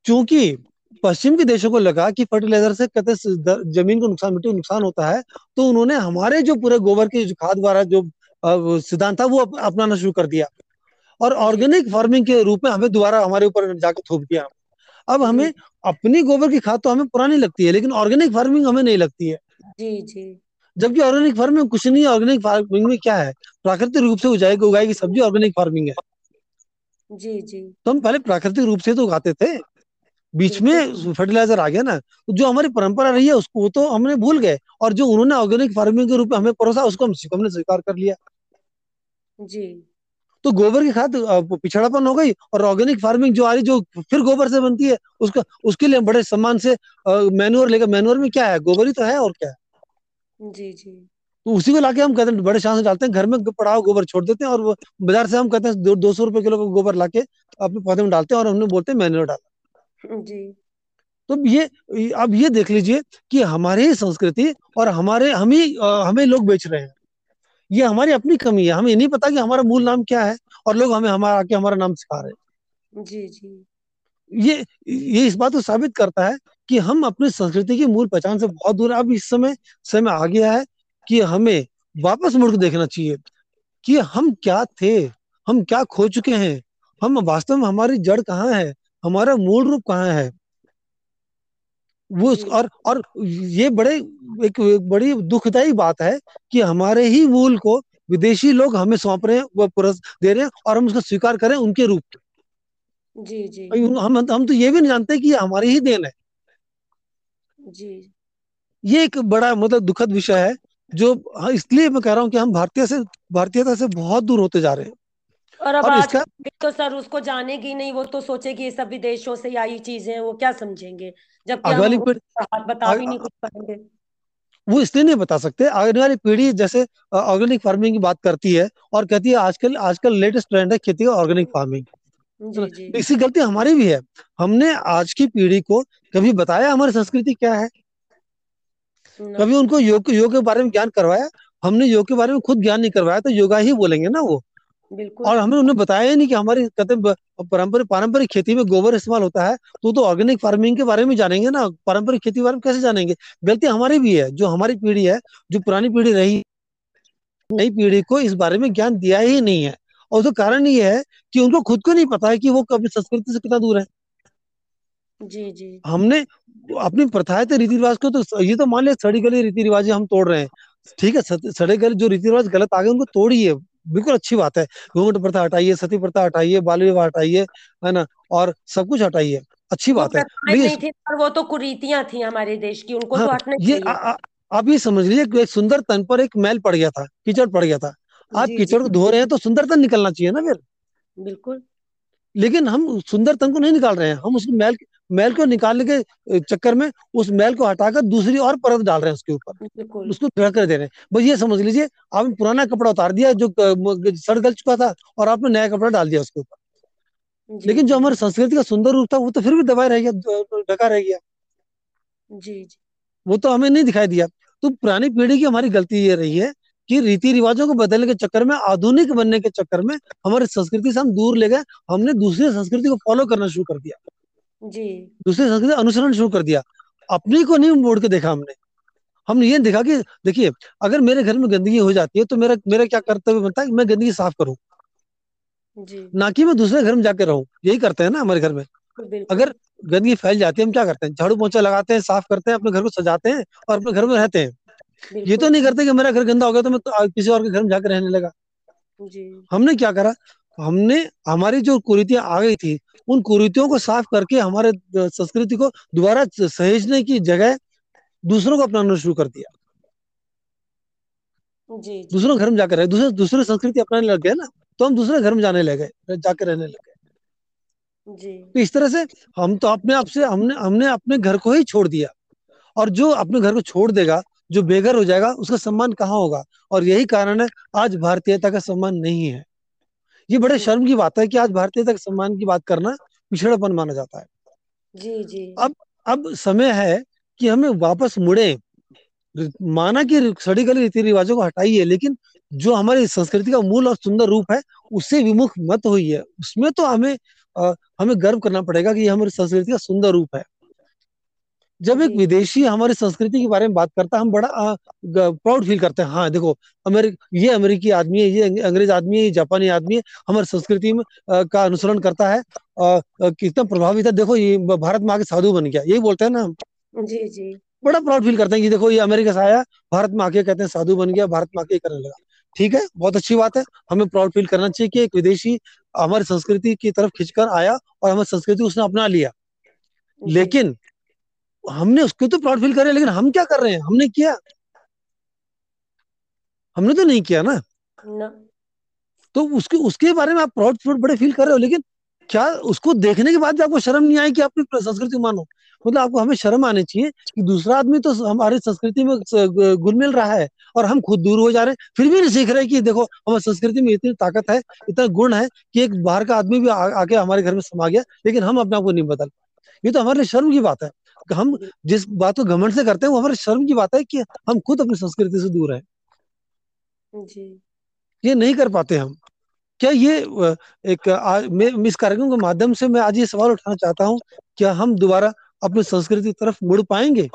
चूँकि पश्चिम के देशों को लगा कि फर्टिलाइज़र से कहते ज़मीन को नुकसान मिट्टी को नुकसान होता है तो उन्होंने हमारे जो पूरे गोबर के खाद द्वारा जो सिद्धांत था वो अपनाना शुरू कर दिया। और ऑर्गेनिक फ़ार्मिंग के रूप में हमें दोबारा हमारे ऊपर जाकर थोप दिया। अब हमें अपनी गोबर की खाद तो हमें पुरानी लगती है लेकिन ऑर्गेनिक फ़ार्मिंग हमें नहीं लगती है। जी जी। जबकि ऑर्गेनिक फ़ार्मिंग कुछ नहीं है ऑर्गेनिक फ़ार्मिंग में क्या है? प्राकृतिक रूप से उगाई उगाएगी सब्ज़ी ऑर्गेनिक फ़ार्मिंग है। जी जी। तो हम पहले प्राकृतिक रूप से तो उगाते थे। बीच में फर्टिलाइज़र आ गया ना तो जो हमारी परंपरा रही है उसको वो तो हमने भूल गए और जो उन्होंने ऑर्गेनिक फ़ार्मिंग के रूप में हमें परोसा उसको हम हमने स्वीकार कर लिया। जी। तो गोबर की खाद पिछड़ापन हो गई और ऑर्गेनिक फ़ार्मिंग जो आ रही जो फिर गोबर से बनती है उसका उसके लिए बड़े सम्मान से मैनुअर लेकर मैनुअर में क्या है? गोबर ही तो है और क्या है? जी जी। तो उसी को लाके हम कहते हैं बड़े शान से डालते हैं घर में पड़ा हुआ गोबर छोड़ देते हैं और बाज़ार से हम कहते हैं दो सौ रुपए किलो का गोबर लाके अपने पौधे में डालते हैं और हमने बोलते हैं मैन्योर डाला। जी। तो ये अब ये देख लीजिए कि हमारे ही संस्कृति और हमारे हम ही हमें लोग बेच रहे हैं। ये हमारी अपनी कमी है। हमें नहीं पता कि हमारा मूल नाम क्या है और लोग हमें हमारा आके हमारा नाम सिखा रहे हैं। जी जी। ये ये इस बात को साबित करता है कि हम अपनी संस्कृति की मूल पहचान से बहुत दूर अब इस समय समय आ गया है कि हमें वापस मुड़ के देखना चाहिए कि हम क्या थे हम क्या खो चुके हैं हम वास्तव में हमारी जड़ कहाँ है हमारा मूल रूप कहाँ है? वो और और ये बड़े एक, एक बड़ी दुखदायी बात है कि हमारे ही मूल को विदेशी लोग हमें सौंप रहे हैं वो पुरस दे रहे हैं और हम उसका स्वीकार करें उनके रूप जी जी। हम हम तो ये भी नहीं जानते कि ये हमारी ही देन है। जी। ये एक बड़ा मतलब दुखद विषय है जो हाँ, इसलिए मैं कह रहा हूँ कि हम भारतीय से भारतीयता से बहुत दूर होते जा रहे हैं। और अब और आज इसका तो सर उसको जानेगी नहीं वो तो सोचेगी ये सब विदेशों से आई चीज़ें वो क्या समझेंगे? जबकि हम बता भी नहीं कुछ पाएँगे। वो इसलिए नहीं बता सकते आने वाली पीढ़ी जैसे ऑर्गेनिक फ़ार्मिंग की बात करती है और कहती है आजकल आजकल लेटेस्ट ट्रेंड है खेती का ऑर्गेनिक फ़ार्मिंग जी जी। इसी गलती हमारी भी है। हमने आज की पीढ़ी को कभी बताया हमारी संस्कृति क्या है? कभी उनको योग योग के बारे में ज्ञान करवाया? हमने योग के बारे में खुद ज्ञान नहीं करवाया तो योगा ही बोलेंगे ना वो? बिल्कुल। और हमने उन्हें बताया ही नहीं कि हमारी कहते पारंपरिक पारंपरिक खेती में गोबर इस्तेमाल होता है तो तो ऑर्गेनिक फ़ार्मिंग के बारे में जानेंगे ना पारंपरिक खेती के बारे में कैसे जानेंगे? गलती हमारी भी है जो हमारी पीढ़ी है जो पुरानी पीढ़ी रही नई पीढ़ी को इस बारे में ज्ञान दिया ही नहीं है। और उसका कारण ये है कि उनको खुद को नहीं पता है कि वो कभी संस्कृति से कितना दूर है। जी जी। हमने अपनी प्रथाएँ रीति रिवाज को तो ये तो मान लिया सड़ी गली रीति रिवाज हम तोड़ रहे हैं। ठीक है सड़े गले जो रीति रिवाज गलत आ गए उनको तोड़िए बिल्कुल अच्छी बात है। घूंघट प्रथा हटाइए सती प्रथा हटाइए बाल विवाह हटाइए है ना? और सब कुछ हटाइए। अच्छी बात है। नहीं थी पर वो तो कुरीतियाँ थी हमारे देश की उनको तो हाँ, तो हटने ये आप ये समझ लीजिए एक सुंदर तन पर एक मैल पड़ गया था कीचड़ पड़ गया था। आप कीचड़ को धो रहे हैं तो सुंदर तन निकलना चाहिए ना फिर। बिल्कुल। लेकिन हम सुंदर तन को नहीं निकाल रहे हैं हम उसकी मैल मैल को निकालने के चक्कर में उस मैल को हटाकर दूसरी और परत डाल रहे हैं उसके ऊपर। उसको कर दे रहे हैं। बस ये समझ लीजिए आपने पुराना कपड़ा उतार दिया जो सड़ गल चुका था और आपने नया कपड़ा डाल दिया उसके ऊपर। लेकिन जो हमारी संस्कृति का सुंदर रूप था वो तो फिर भी दबाए रह गया ढका रह गया। जी जी। वो तो हमें नहीं दिखाई दिया। तो पुरानी पीढ़ी की हमारी गलती ये रही है कि रीति रिवाजों को बदलने के चक्कर में आधुनिक बनने के चक्कर में हमारी संस्कृति से हम दूर ले गए हमने दूसरी संस्कृति को फॉलो करना शुरू कर दिया। जी। दूसरी संस्कृति अनुसरण शुरू कर दिया। अपनी को नहीं मोड़ के देखा हमने। हमने ये देखा कि देखिए अगर मेरे घर में गंदगी हो जाती है तो मेरा मेरा क्या कर्तव्य बनता है मैं गंदगी साफ़ करूँ? ना कि मैं दूसरे घर में जाकर रहूँ। यही करते हैं ना हमारे घर में। अगर गंदगी फैल जाती है हम क्या करते हैं? झाड़ू पोछा लगाते हैं साफ़ करते हैं अपने घर को सजाते हैं और अपने घर में रहते हैं। ये तो नहीं करते कि मेरा घर गंदा हो गया तो मैं तो किसी और के घर में जाकर रहने लगा। हमने क्या करा? हमने हमारी जो कुरीतियाँ आ गई थी उन कुरीतियों को साफ़ करके हमारे संस्कृति को दोबारा सहेजने की जगह दूसरों को अपनाना शुरू कर दिया। जी, जी। दूसरों घर में जाकर रहे। दूसरे दूसरे संस्कृति अपनाने लग गए ना तो हम दूसरे घर में जाने लगे जाकर रहने लगे। जी। तो इस तरह से हम तो अपने आप से हमने हमने अपने घर को ही छोड़ दिया। और जो अपने घर को छोड़ देगा जो बेघर हो जाएगा उसका सम्मान कहाँ होगा? और यही कारण है आज भारतीयता का सम्मान नहीं है। ये बड़े शर्म की बात है कि आज भारतीयता के सम्मान की बात करना पिछड़ापन माना जाता है। जी जी। अब अब समय है कि हमें वापस मुड़े। माना कि सड़ी गली रीति रिवाजों को हटाइए लेकिन जो हमारी संस्कृति का मूल और सुंदर रूप है उससे विमुख मत हुई है उसमें तो हमें आ, हमें गर्व करना पड़ेगा कि हमारी संस्कृति का सुंदर रूप है। जब एक विदेशी हमारी संस्कृति के बारे में बात करता है हम बड़ा प्राउड फील करते हैं। हाँ देखो अमेरिक ये अमेरिकी आदमी है ये अंग्रेज़ आदमी है ये जापानी आदमी है हमारी संस्कृति में आ, का अनुसरण करता है। कितना प्रभावित है। देखो ये भारत में आके साधु बन गया यही बोलते हैं ना हम। जी जी। बड़ा प्राउड फील करते हैं कि देखो ये अमेरिका से आया भारत में आके कहते हैं साधु बन गया भारत में आके करने लगा। ठीक है बहुत अच्छी बात है। हमें प्राउड फील करना चाहिए कि एक विदेशी हमारी संस्कृति की तरफ़ खिंचकर आया और हमारी संस्कृति उसने अपना लिया। लेकिन हमने उसके तो प्राउड फील करे लेकिन हम क्या कर रहे हैं? हमने किया। हमने तो नहीं किया ना। ना। तो उसके उसके बारे में आप प्राउड बड़े फील कर रहे हो लेकिन क्या उसको देखने के बाद भी आपको शर्म नहीं आई कि अपनी संस्कृति मानो? मतलब आपको हमें शर्म आनी चाहिए कि दूसरा आदमी तो हमारी संस्कृति में घुल मिल रहा है और हम खुद दूर हो जा रहे हैं फिर भी नहीं सीख रहे कि देखो हमारी संस्कृति में इतनी ताकत है इतना गुण है कि एक बाहर का आदमी भी आ, आके हमारे घर में समा गया लेकिन हम अपने आप को नहीं बदल ये तो हमारे लिए शर्म की बात है। हम जिस बात को घमंड से करते हैं वो हमारे शर्म की बात है कि हम खुद अपनी संस्कृति से दूर है। जी। ये नहीं कर पाते हम। क्या ये एक इस कार्यक्रम के माध्यम से मैं आज ये सवाल उठाना चाहता हूँ क्या हम दोबारा अपनी संस्कृति की तरफ़ मुड़ पाएँगे?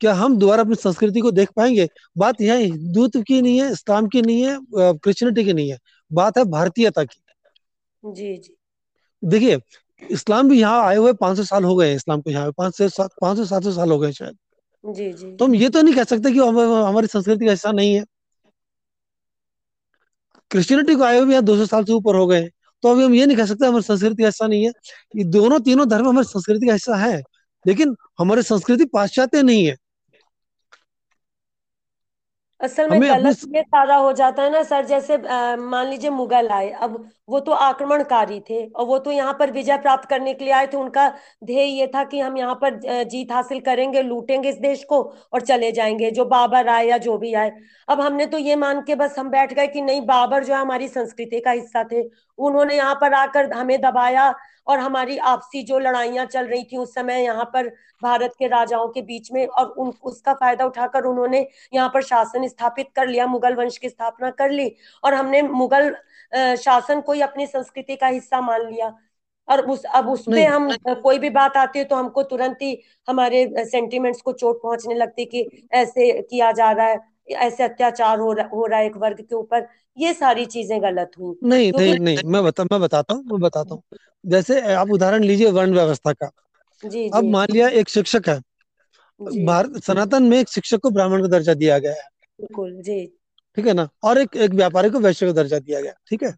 क्या हम दोबारा अपनी संस्कृति को देख पाएँगे? बात यह हिंदुत्व की नहीं है इस्लाम की नहीं है क्रिश्चियनिटी की नहीं है। बात है भारतीयता की। जी जी। देखिए इस्लाम भी यहाँ आए हुए पाँच सौ साल हो गए इस्लाम को यहाँ पाँच सौ पाँच सौ सात सौ साल हो गए शायद। जी जी। तो हम ये तो नहीं कह सकते कि हमारी संस्कृति का हिस्सा नहीं है। क्रिश्चियनिटी को आए हुए यहाँ दो सौ साल से ऊपर हो गए तो अभी हम ये नहीं कह सकते हमारी संस्कृति का हिस्सा नहीं है। ये दोनों तीनों धर्म हमारी संस्कृति का हिस्सा है लेकिन हमारी संस्कृति पाश्चात्य नहीं है। असल में गलत ये सारा हो जाता है ना सर जैसे मान लीजिए मुगल आए अब वो तो आक्रमणकारी थे और वो तो यहाँ पर विजय प्राप्त करने के लिए आए थे उनका ध्येय ये था कि हम यहाँ पर जीत हासिल करेंगे लूटेंगे इस देश को और चले जाएँगे जो बाबर आए या जो भी आए। अब हमने तो ये मान के बस हम बैठ गए कि नहीं बाबर जो है हमारी संस्कृति का हिस्सा थे उन्होंने यहाँ पर आकर हमें दबाया और हमारी आपसी जो लड़ाइयाँ चल रही थी उस समय यहाँ पर भारत के राजाओं के बीच में और उन उसका फ़ायदा उठाकर उन्होंने यहाँ पर शासन स्थापित कर लिया मुगल वंश की स्थापना कर ली और हमने मुगल शासन को ही अपनी संस्कृति का हिस्सा मान लिया। और उस अब उस पे हम कोई भी बात आती है तो हमको तुरंत ही हमारे सेंटिमेंट्स को चोट पहुँचने लगती कि ऐसे किया जा रहा है ऐसे अत्याचार हो रहा हो रहा है एक वर्ग के ऊपर। ये सारी चीज़ें गलत हुई। नहीं नहीं नहीं मैं बता मैं बताता हूँ मैं बताता हूँ। जैसे आप उदाहरण लीजिए वर्ण व्यवस्था का। जी अब मान लिया एक शिक्षक है। भारत सनातन में एक शिक्षक को ब्राह्मण का दर्जा दिया गया है। बिल्कुल जी। ठीक है ना? और एक एक व्यापारी को वैश्य का दर्जा दिया गया ठीक है?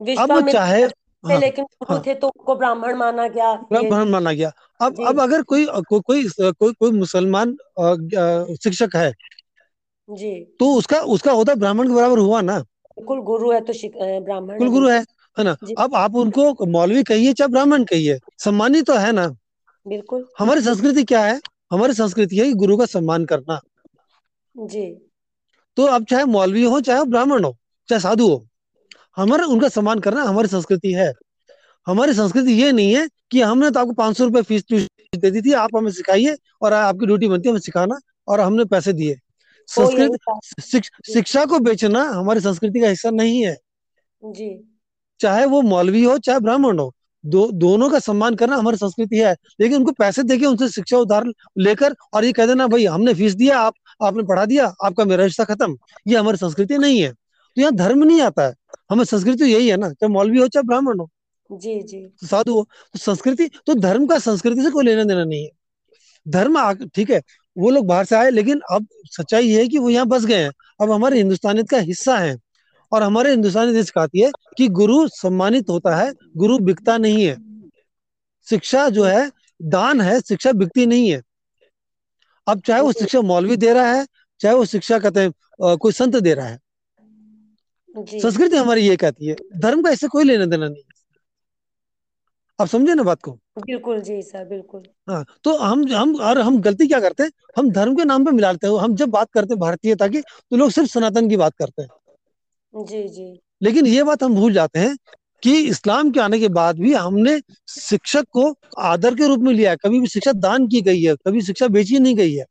अब चाहे हाँ, लेकिन हाँ, थे तो उनको ब्राह्मण माना गया। ब्राह्मण माना गया। अब अब अगर कोई को, कोई कोई कोई मुसलमान शिक्षक है जी। तो उसका उसका होता ब्राह्मण के बराबर हुआ ना? कुल गुरु है तो ब्राह्मण कुल गुरु है। है ना? अब आप उनको मौलवी कहिए चाहे ब्राह्मण कहिए सम्मानित तो है ना? बिल्कुल। हमारी संस्कृति क्या है? हमारी संस्कृति है गुरु का सम्मान करना। जी। तो अब चाहे मौलवी हो चाहे ब्राह्मण हो चाहे साधु हो हमारा उनका सम्मान करना हमारी संस्कृति है। हमारी संस्कृति ये नहीं है कि हमने तो आपको पाँच सौ रुपए फ़ीस दे दी थी आप हमें सिखाइए और आपकी ड्यूटी बनती है हमें सिखाना और हमने पैसे दिए। संस्कृत शिक्षा को बेचना हमारी संस्कृति का हिस्सा नहीं है। जी। चाहे वो मौलवी हो चाहे ब्राह्मण हो दो दोनों का सम्मान करना हमारी संस्कृति है। लेकिन उनको पैसे देके उनसे शिक्षा उधार लेकर और ये कह देना भाई हमने फ़ीस दिया आप आपने पढ़ा दिया आपका मेरा रिश्ता खत्म। ये हमारी संस्कृति नहीं है। तो यहाँ धर्म नहीं आता है। हमें संस्कृति यही है ना चाहे मौलवी हो चाहे ब्राह्मण हो। जी जी। साधु हो तो संस्कृति तो धर्म का संस्कृति से कोई लेना देना नहीं है। धर्म ठीक है वो लोग बाहर से आए लेकिन अब सच्चाई ये है कि वो यहाँ बस गए हैं। अब हमारे हिंदुस्तानियत का हिस्सा है। और हमारे हिंदुस्तानी देश कहती है कि गुरु सम्मानित होता है गुरु बिकता नहीं है। शिक्षा जो है दान है शिक्षा बिकती नहीं है। अब चाहे वो शिक्षा मौलवी दे रहा है चाहे वो शिक्षा कहते हैं कोई संत दे रहा है। संस्कृति हमारी ये कहती है धर्म का इससे कोई लेना देना नहीं आप समझे ना बात को? बिल्कुल जी सर बिल्कुल। हाँ तो हम हम और हम गलती क्या करते हैं? हम धर्म के नाम पे मिलाते हैं। हम जब बात करते हैं भारतीयता की तो लोग सिर्फ़ सनातन की बात करते हैं। जी जी। लेकिन ये बात हम भूल जाते हैं कि इस्लाम के आने के बाद भी हमने शिक्षक को आदर के रूप में लिया है। कभी भी शिक्षा दान की गई है कभी शिक्षा बेची नहीं गई है।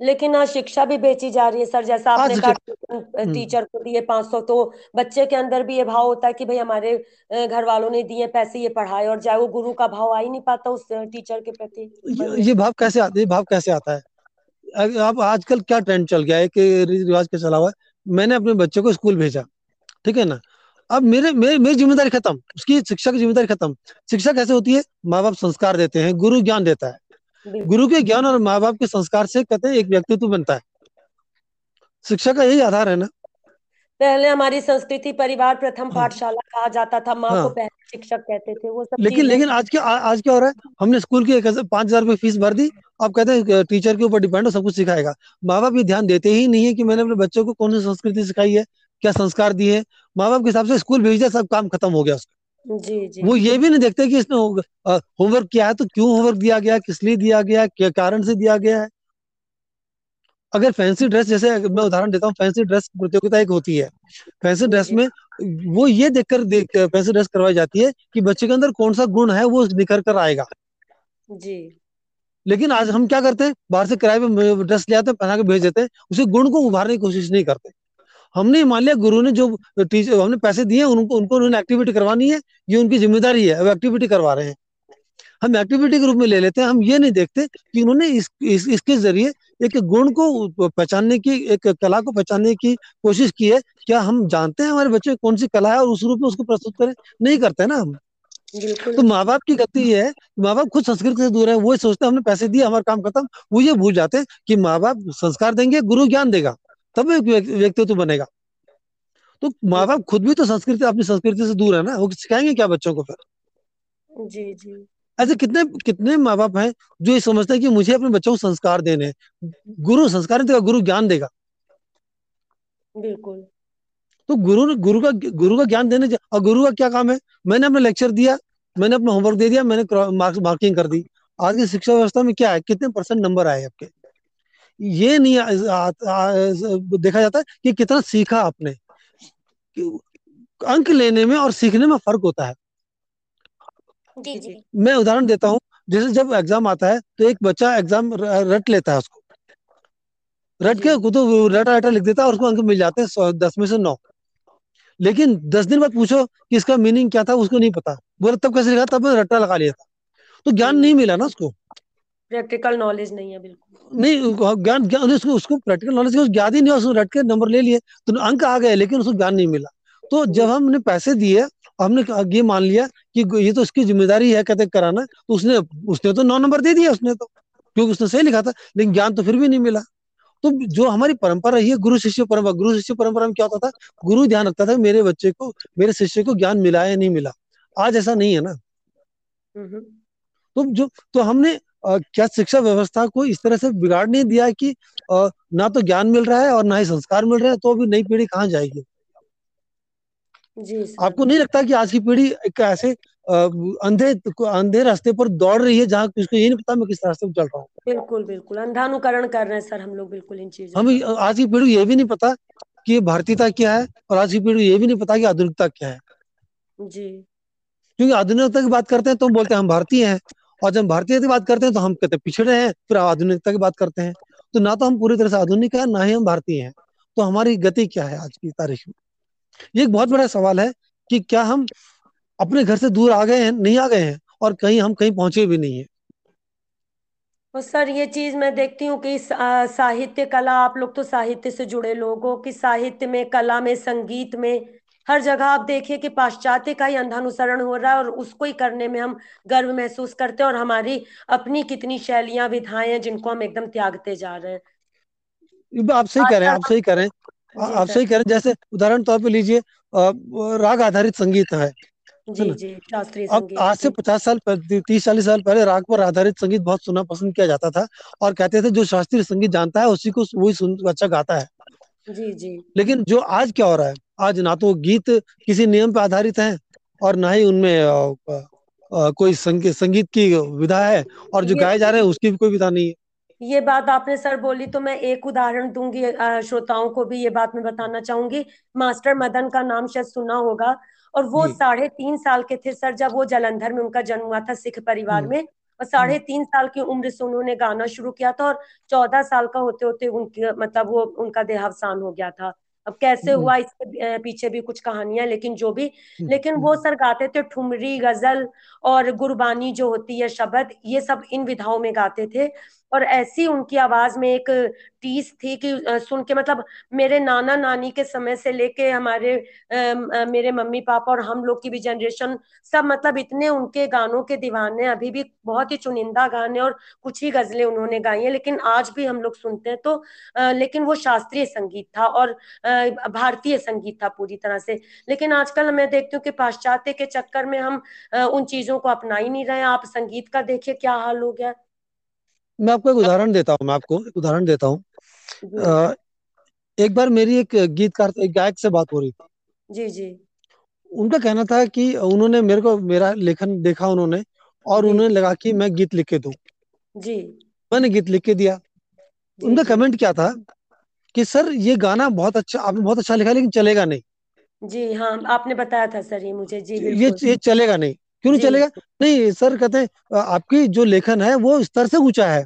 लेकिन आज शिक्षा भी बेची जा रही है सर जैसा आपने कहा टीचर को दिए पाँच सौ तो बच्चे के अंदर भी ये भाव होता है कि भाई हमारे घर वालों ने दिए पैसे ये पढ़ाए और चाहे वो गुरु का भाव आ ही नहीं पाता उस टीचर के प्रति। ये भाव कैसे आता है भाव कैसे आता है? अब आजकल क्या ट्रेंड चल गया है कि रिवाज क्या चला हुआ है? मैंने अपने बच्चों को स्कूल भेजा ठीक है ना? अब मेरे मेरी मेरी ज़िम्मेदारी खत्म उसकी शिक्षा की ज़िम्मेदारी खत्म। शिक्षा कैसे होती है? माँ बाप संस्कार देते हैं गुरु ज्ञान देता है। गुरु के ज्ञान और माँ बाप के संस्कार से कहते हैं एक व्यक्तित्व बनता है। शिक्षा का यही आधार है ना? पहले हमारी संस्कृति परिवार प्रथम हाँ। पाठशाला कहा जाता था माँ हाँ। को पहले शिक्षक कहते थे वो सब लेकिन लेकिन आज क्या आज क्या हो रहा है? हमने स्कूल की एक पाँच हज़ार रुपए फ़ीस भर दी। आप कहते हैं टीचर के ऊपर डिपेंड हो सब कुछ सिखाएगा। माँ बाप ये ध्यान देते ही नहीं है कि मैंने अपने बच्चों को कौन सी संस्कृति सिखाई है क्या संस्कार दिए माँ बाप के हिसाब से स्कूल भेज दिया सब काम खत्म हो गया उसका। जी जी। वो ये भी नहीं देखते कि इसने होमवर्क किया है तो क्यों होमवर्क दिया गया किस लिए दिया गया क्या कारण से दिया गया है? अगर फैंसी ड्रेस जैसे मैं उदाहरण देता हूँ फैंसी ड्रेस प्रतियोगिता एक होती है। फैंसी ड्रेस में वो ये देखकर देख पेंसिल ड्रेस करवाई जाती है कि बच्चे के अंदर कौन सा गुण है वो निखर कर आएगा। जी। लेकिन आज हम क्या करते हैं बाहर से किराए पे ड्रेस ले आते हैं पहना के भेज देते हैं उसी गुण को उभारने की कोशिश नहीं करते। हमने मान लिया गुरु ने जो टीचर हमने पैसे दिए उनको उनको उन्होंने एक्टिविटी करवानी है ये उनकी ज़िम्मेदारी है वो एक्टिविटी करवा रहे हैं। हम एक्टिविटी के रूप में ले लेते हैं हम ये नहीं देखते कि उन्होंने इस, इस इसके ज़रिए एक गुण को पहचानने की एक कला को पहचानने की कोशिश की है। क्या हम जानते हैं हमारे बच्चे कौन सी कला है और उस रूप में उसको प्रस्तुत करें? नहीं करते ना हम। तो माँ बाप की गति ये है माँ बाप खुद संस्कृति से दूर है वो सोचते हैं हमने पैसे दिए हमारा काम खत्म। वो ये भूल जाते हैं कि माँ बाप संस्कार देंगे गुरु ज्ञान देगा तब एक व्यक्तित्व बनेगा। तो माँ बाप खुद भी तो संस्कृति अपनी संस्कृति से दूर है ना? वो सिखाएँगे क्या बच्चों को फिर? जी जी। ऐसे कितने कितने माँ बाप हैं जो ये समझते हैं कि मुझे अपने बच्चों को संस्कार देने गुरु संस्कार देगा गुरु ज्ञान देगा। बिल्कुल। तो गुरु गुरु का गुरु का ज्ञान देने और गुरु का क्या काम है? मैंने अपना लेक्चर दिया मैंने अपना होमवर्क दे दिया मैंने मार्क्स मार्किंग कर दी। आज की शिक्षा व्यवस्था में क्या है? कितने परसेंट नंबर आए आपके? ये नहीं आ, आ, आ, देखा जाता है कि कितना सीखा आपने। अंक लेने में और सीखने में फ़र्क होता है। जी जी। मैं उदाहरण देता हूँ जैसे जब एग्ज़ाम आता है तो एक बच्चा एग्ज़ाम रट लेता है उसको। रट के तो रटा रटा लिख देता है और उसको अंक मिल जाते हैं दस में से नौ। लेकिन दस दिन बाद पूछो कि इसका मीनिंग क्या था उसको नहीं पता। बोला तब कैसे लिखा? तब रट्टा लगा लिया था। तो ज्ञान नहीं मिला ना उसको। प्रैक्टिकल नॉलेज नहीं है बिल्कुल। नहीं ज्ञान ज्ञान उसको उसको प्रैक्टिकल नॉलेज ज्ञान ही नहीं उसको रट के नंबर ले लिए तो अंक आ गए लेकिन उसको ज्ञान नहीं मिला। तो जब हमने पैसे दिए हमने ये मान लिया कि ये तो उसकी ज़िम्मेदारी है कहते कराना। तो उसने उसने तो नौ नंबर दे दिया उसने तो क्योंकि उसने सही लिखा था लेकिन ज्ञान तो फिर भी नहीं मिला। तो जो हमारी परंपरा रही है गुरु शिष्य परंपरा गुरु शिष्य परंपरा में क्या होता था गुरु ध्यान रखता था मेरे बच्चे को मेरे शिष्य को ज्ञान मिला या नहीं मिला। आज ऐसा नहीं है ना। तो जो तो हमने आ, क्या शिक्षा व्यवस्था को इस तरह से बिगाड़ नहीं दिया कि आ, ना तो ज्ञान मिल रहा है और ना ही संस्कार मिल रहा है तो अभी नई पीढ़ी कहाँ जाएगी? जी आपको नहीं लगता कि आज की पीढ़ी एक ऐसे अंधे अंधे रास्ते पर दौड़ रही है जहाँ उसको ये नहीं पता मैं किस रास्ते पर चल रहा हूँ? बिल्कुल बिल्कुल। अंधानुकरण कर रहे हैं सर हम लोग बिल्कुल इन चीज़ों हम आज की पीढ़ी ये भी नहीं पता कि भारतीयता क्या है और आज की पीढ़ी ये भी नहीं पता कि आधुनिकता क्या है। जी। क्योंकि आधुनिकता की बात करते हैं तो हम बोलते हैं हम भारतीय हैं और जब भारतीय की बात करते हैं तो हम कहते हैं पिछड़े हैं फिर आधुनिकता की बात करते हैं। तो ना तो हम पूरी तरह से आधुनिक है ना ही हम भारतीय हैं। तो हमारी गति क्या है आज की तारीख में? ये एक बहुत बड़ा सवाल है कि क्या हम अपने घर से दूर आ गए हैं नहीं आ गए हैं और कहीं हम कहीं पहुँचे भी नहीं है? और सर ये चीज़ मैं देखती हूँ कि साहित्य कला आप लोग तो साहित्य से जुड़े लोग हो कि साहित्य में कला में संगीत में हर जगह आप देखिए कि पाश्चात्य का ही अंधानुसरण हो रहा है और उसको ही करने में हम गर्व महसूस करते हैं और हमारी अपनी कितनी शैलियाँ विधाएँ हैं जिनको हम एकदम त्यागते जा रहे हैं। आप सही कह रहे हैं आप सही कह रहे हैं। आप सही कह रहे हैं जैसे उदाहरण तौर पे लीजिए राग आधारित संगीत है जी जी शास्त्रीय संगीत आज से पचास साल तीस चालीस साल पहले राग पर आधारित संगीत बहुत सुना पसंद किया जाता था और कहते थे जो शास्त्रीय संगीत जानता है उसी को वही सुन अच्छा गाता है। जी जी। लेकिन जो आज क्या हो रहा है आज ना तो गीत किसी नियम पर आधारित है और ना ही उनमें कोई संगीत की विधा है और जो गाए जा। रहे हैं उसकी भी कोई विधा नहीं है। ये बात आपने सर बोली तो मैं एक उदाहरण दूँगी श्रोताओं को भी ये बात मैं बताना चाहूँगी। मास्टर मदन का नाम शायद सुना होगा। और वो साढ़े तीन साल के थे सर जब वो जलंधर में उनका जन्म हुआ था सिख परिवार हम्म। में। और साढ़े हम्म। तीन साल की उम्र से उन्होंने गाना शुरू किया था और चौदह साल का होते होते उनके मतलब वो उनका देहावसान हो गया था। अब कैसे हम्म। हुआ इसके पीछे भी कुछ कहानियाँ लेकिन जो भी लेकिन वो सर गाते थे ठुमरी गज़ल और गुरबानी जो होती है शब्द ये सब इन विधाओं में गाते थे और ऐसी उनकी आवाज़ में एक टीस थी कि सुन के मतलब मेरे नाना नानी के समय से लेके हमारे आ, मेरे मम्मी पापा और हम लोग की भी जनरेशन सब मतलब इतने उनके गानों के दीवाने अभी भी बहुत ही चुनिंदा गाने और कुछ ही गजलें उन्होंने गाई हैं लेकिन आज भी हम लोग सुनते हैं तो आ, लेकिन वो शास्त्रीय संगीत था और भारतीय संगीत था पूरी तरह से। लेकिन आजकल मैं देखती हूँ कि पाश्चात्य के चक्कर में हम उन चीज़ों को अपना ही नहीं रहे। आप संगीत का देखिए क्या हाल हो गया? मैं आपको एक उदाहरण देता हूँ मैं आपको एक उदाहरण देता हूँ। एक बार मेरी एक गीतकार एक गायक से बात हो रही थी। जी जी। उनका कहना था कि उन्होंने मेरे को मेरा लेखन देखा उन्होंने और उन्होंने लगा कि मैं गीत लिख के दू। जी। मैंने गीत लिख के दिया। उनका कमेंट क्या था? कि सर ये गाना बहुत अच्छा आपने बहुत अच्छा लिखा लेकिन चलेगा नहीं। जी हाँ आपने बताया था सर ये मुझे। जी ये ये चलेगा नहीं। क्यों नहीं चलेगा? नहीं सर कहते हैं आपकी जो लेखन है वो स्तर से ऊँचा है।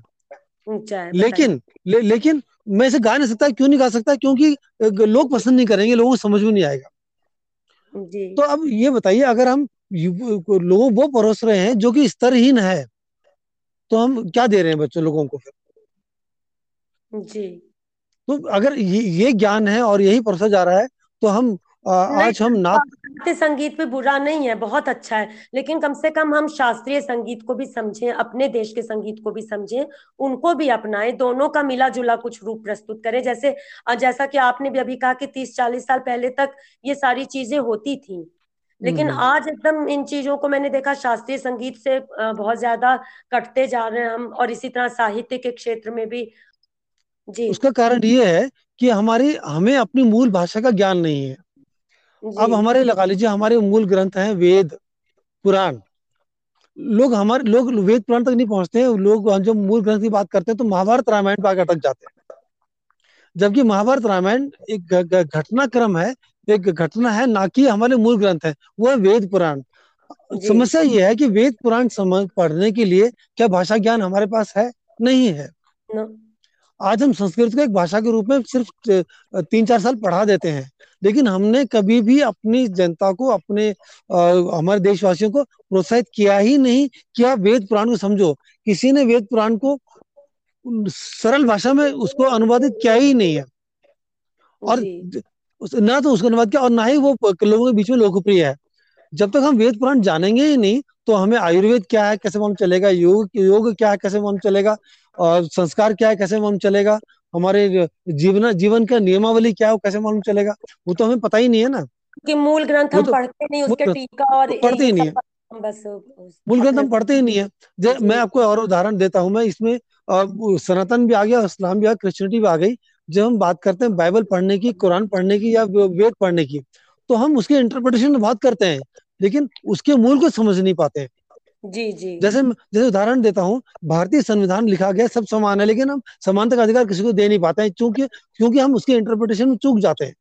ऊँचा है लेकिन ले, लेकिन मैं इसे गा नहीं सकता क्यों नहीं गा सकता? क्योंकि लोग पसंद नहीं करेंगे लोगों को समझ में नहीं आएगा। जी। तो अब ये बताइए अगर हम लोगों वो परोस रहे हैं जो कि स्तरहीन है तो हम क्या दे रहे हैं बच्चों लोगों को फिर? जी। तो अगर ये, ये ज्ञान है और यही परोसा जा रहा है तो हम आ, आज हम शास्त्रीय संगीत पे बुरा नहीं है बहुत अच्छा है लेकिन कम से कम हम शास्त्रीय संगीत को भी समझें अपने देश के संगीत को भी समझें उनको भी अपनाएँ दोनों का मिला जुला कुछ रूप प्रस्तुत करें जैसे जैसा कि आपने भी अभी कहा कि तीस चालीस साल पहले तक ये सारी चीज़ें होती थी लेकिन आज एकदम इन चीज़ों को मैंने देखा शास्त्रीय संगीत से बहुत ज़्यादा कटते जा रहे हैं हम और इसी तरह साहित्य के क्षेत्र में भी जी। उसका कारण ये है कि हमारी हमें अपनी मूल भाषा का ज्ञान नहीं है। अब हमारे लगा लीजिए हमारे मूल ग्रंथ हैं वेद पुराण। लोग हमारे लोग वेद पुराण तक नहीं पहुँचते हैं। लोग जब मूल ग्रंथ की बात करते हैं तो महाभारत रामायण पर आगे अटक जाते हैं। जबकि महाभारत रामायण एक घटनाक्रम है एक घटना है ना कि हमारे मूल ग्रंथ है वो है वेद पुराण। समस्या ये है कि वेद पुराण समझ पढ़ने के लिए क्या भाषा ज्ञान हमारे पास है? नहीं है। आज हम संस्कृत को एक भाषा के रूप में सिर्फ़ तीन चार साल पढ़ा देते हैं। लेकिन हमने कभी भी अपनी जनता को अपने आ, हमारे देशवासियों को प्रोत्साहित किया ही नहीं कि आप वेद पुराण को समझो। किसी ने वेद पुराण को सरल भाषा में उसको अनुवादित किया ही नहीं है। और ना तो उसका अनुवाद किया और ना ही वो लोगों के बीच में लोकप्रिय है। जब तक हम वेद पुराण जानेंगे ही नहीं तो हमें आयुर्वेद क्या है कैसे मालूम चलेगा? योग योग क्या है कैसे मालूम चलेगा? और संस्कार क्या है कैसे मालूम चलेगा? हमारे जीवन जीवन का नियमावली क्या है कैसे मालूम चलेगा? वो तो हमें पता ही नहीं है ना। कि मूल ग्रंथ हम तो, पढ़ते नहीं उसके टीका और पढ़ते ही नहीं है। बस मूल ग्रंथ हम पढ़ते ही नहीं है। मैं आपको और उदाहरण देता हूँ मैं इसमें सनातन भी आ गया इस्लाम भी आ गया क्रिश्चियनिटी भी आ गई। जब हम बात करते हैं बाइबल पढ़ने की कुरान पढ़ने की या वेद पढ़ने की तो हम उसके इंटरप्रिटेशन बात करते हैं लेकिन उसके मूल को समझ नहीं पाते जी जी। जैसे जैसे उदाहरण देता हूँ भारतीय संविधान लिखा गया सब समान है लेकिन हम समानता का अधिकार किसी को दे नहीं पाते हैं क्योंकि क्योंकि हम उसके इंटरप्रिटेशन में चूक जाते हैं।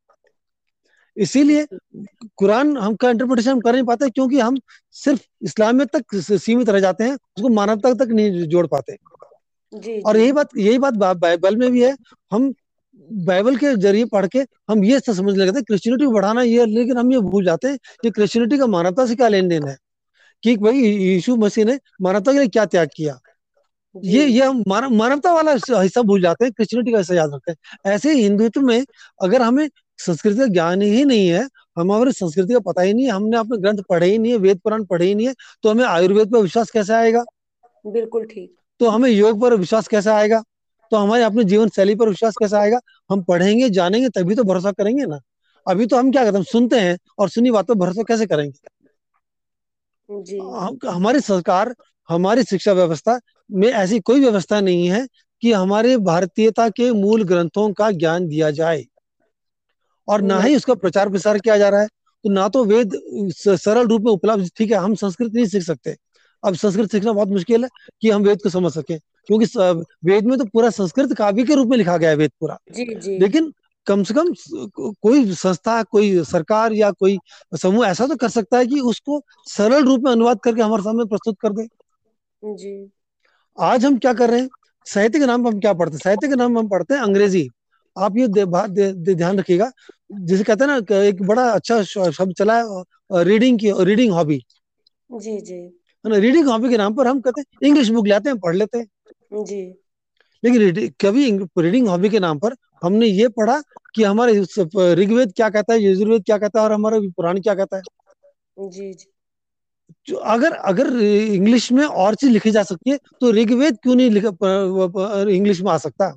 इसीलिए कुरान हम का इंटरप्रिटेशन हम कर नहीं पाते क्योंकि हम सिर्फ़ इस्लामियत तक सीमित रह जाते हैं उसको मानवता तक नहीं जोड़ पाते। जी, और यही बात यही बात बाइबल में भी है हम बाइबल के ज़रिए पढ़ के हम ये समझ लगते हैं क्रिश्चियनिटी को बढ़ाना ये लेकिन हम ये भूल जाते हैं कि क्रिश्चियनिटी का मानवता से क्या लेन देन है? कि भाई यीशु मसीह ने मानवता के लिए क्या त्याग किया? ये ये हम मानव मानवता वाला हिस्सा भूल जाते हैं क्रिश्चियनिटी का हिस्सा याद रखते हैं। ऐसे ही हिंदुत्व में अगर हमें संस्कृति का ज्ञान ही नहीं है हमारे संस्कृति का पता ही नहीं है हमने अपने ग्रंथ पढ़े ही नहीं है वेद पुराण पढ़े ही नहीं है तो हमें आयुर्वेद पर विश्वास कैसे आएगा? बिल्कुल ठीक। तो हमें योग पर विश्वास कैसे आएगा? तो हमारे अपने जीवन शैली पर विश्वास कैसे आएगा? हम पढ़ेंगे जानेंगे तभी तो भरोसा करेंगे ना। अभी तो हम क्या करते हैं? सुनते हैं और सुनी बात पर भरोसा कैसे करेंगे? हम, हमारी सरकार हमारी शिक्षा व्यवस्था में ऐसी कोई व्यवस्था नहीं है कि हमारे भारतीयता के मूल ग्रंथों का ज्ञान दिया जाए। और ना ही उसका प्रचार प्रसार किया जा रहा है तो ना तो वेद सरल रूप में उपलब्ध ठीक है हम संस्कृत नहीं सीख सकते। अब संस्कृत सीखना बहुत मुश्किल है कि हम वेद को समझ सके क्योंकि वेद में तो पूरा संस्कृत काव्य के रूप में लिखा गया है वेद पूरा। जी जी। लेकिन कम से कम कोई संस्था कोई सरकार या कोई समूह ऐसा तो कर सकता है कि उसको सरल रूप में अनुवाद करके हमारे सामने प्रस्तुत कर दे। जी। आज हम क्या कर रहे हैं? साहित्य के नाम पर हम क्या पढ़ते हैं? साहित्य के नाम हम पढ़ते हैं अंग्रेज़ी। आप ये ध्यान रखिएगा। जिसे कहते हैं ना एक बड़ा अच्छा शब्द चला है रीडिंग की रीडिंग हॉबी जी जी। ना? रीडिंग हॉबी के नाम पर हम कहते हैं इंग्लिश बुक लाते हैं पढ़ लेते हैं। जी। लेकिन कभी रीडिंग हॉबी के नाम पर हमने ये पढ़ा कि हमारे ऋग्वेद क्या कहता है यजुर्वेद क्या कहता है और हमारा पुराण क्या कहता है। जी जी। जो अगर अगर इंग्लिश में और चीज़ लिखी जा सकती है तो ऋग्वेद क्यों नहीं लिखा इंग्लिश में आ सकता?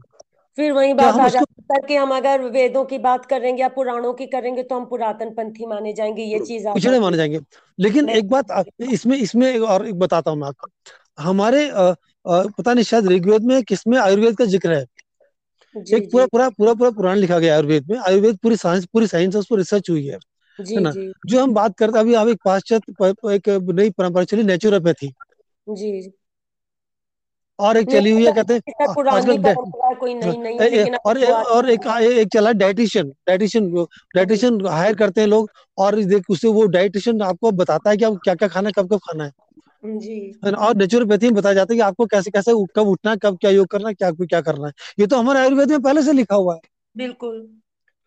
फिर वही बात आ जाती है कि हम अगर वेदों की बात करेंगे या पुराणों की करेंगे तो हम पुरातन पंथी माने जाएँगे ये चीज़ पिछड़े माने जाएँगे। लेकिन एक बात इसमें इसमें और एक बताता हूँ मैं आपको। हमारे आ, आ, पता नहीं शायद ऋग्वेद में किसमें आयुर्वेद का ज़िक्र है। एक पूरा पूरा पूरा पूरा पुराण लिखा गया आयुर्वेद में। आयुर्वेद पूरी साइंस पूरी साइंस उस पर रिसर्च हुई है। जी, है ना? जी. जो हम बात करते अभी आप एक पाश्चात्य एक नई परंपरा चली नेचुरोपैथी जी। और एक चली हुई है कहते हैं है और और एक एक चला डाइटिशियन डाइटिशियन डाइटिशियन हायर करते हैं लोग और देख उससे वो डाइटिशियन आपको बताता है कि आपको क्या क्या खाना है कब कब खाना है। जी। और नेचुरोपैथी में बताया जाता है कि आपको कैसे कैसे कब उठना है कब क्या योग करना है क्या क्या करना है। ये तो हमारे आयुर्वेद में पहले से लिखा हुआ है। बिल्कुल।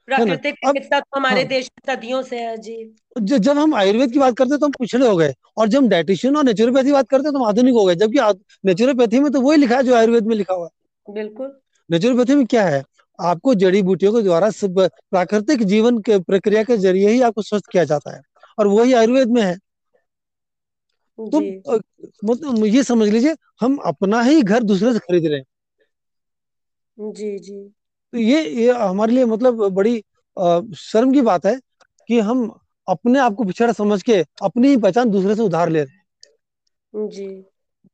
प्राकृतिक चिकित्सा तो हमारे हाँ, देश में सदियों से है जी। जब हम आयुर्वेद की बात करते हैं तो हम पिछड़े हो गए। और जब हम डाइटिशियन और नेचुरोपैथी बात करते हैं तो हम आधुनिक हो गए। जबकि नेचुरोपैथी में तो वही लिखा है जो आयुर्वेद में लिखा हुआ है। बिल्कुल। नेचुरोपैथी में क्या है? आपको जड़ी बूटियों के द्वारा प्राकृतिक जीवन के प्रक्रिया के ज़रिए ही आपको स्वस्थ किया जाता है। और वही आयुर्वेद में है। तो मतलब ये समझ लीजिए हम अपना ही घर दूसरे से खरीद रहे हैं। जी जी। तो ये ये हमारे लिए मतलब बड़ी शर्म की बात है कि हम अपने आप को पिछड़ा समझ के अपनी ही पहचान दूसरे से उधार ले रहे हैं। जी।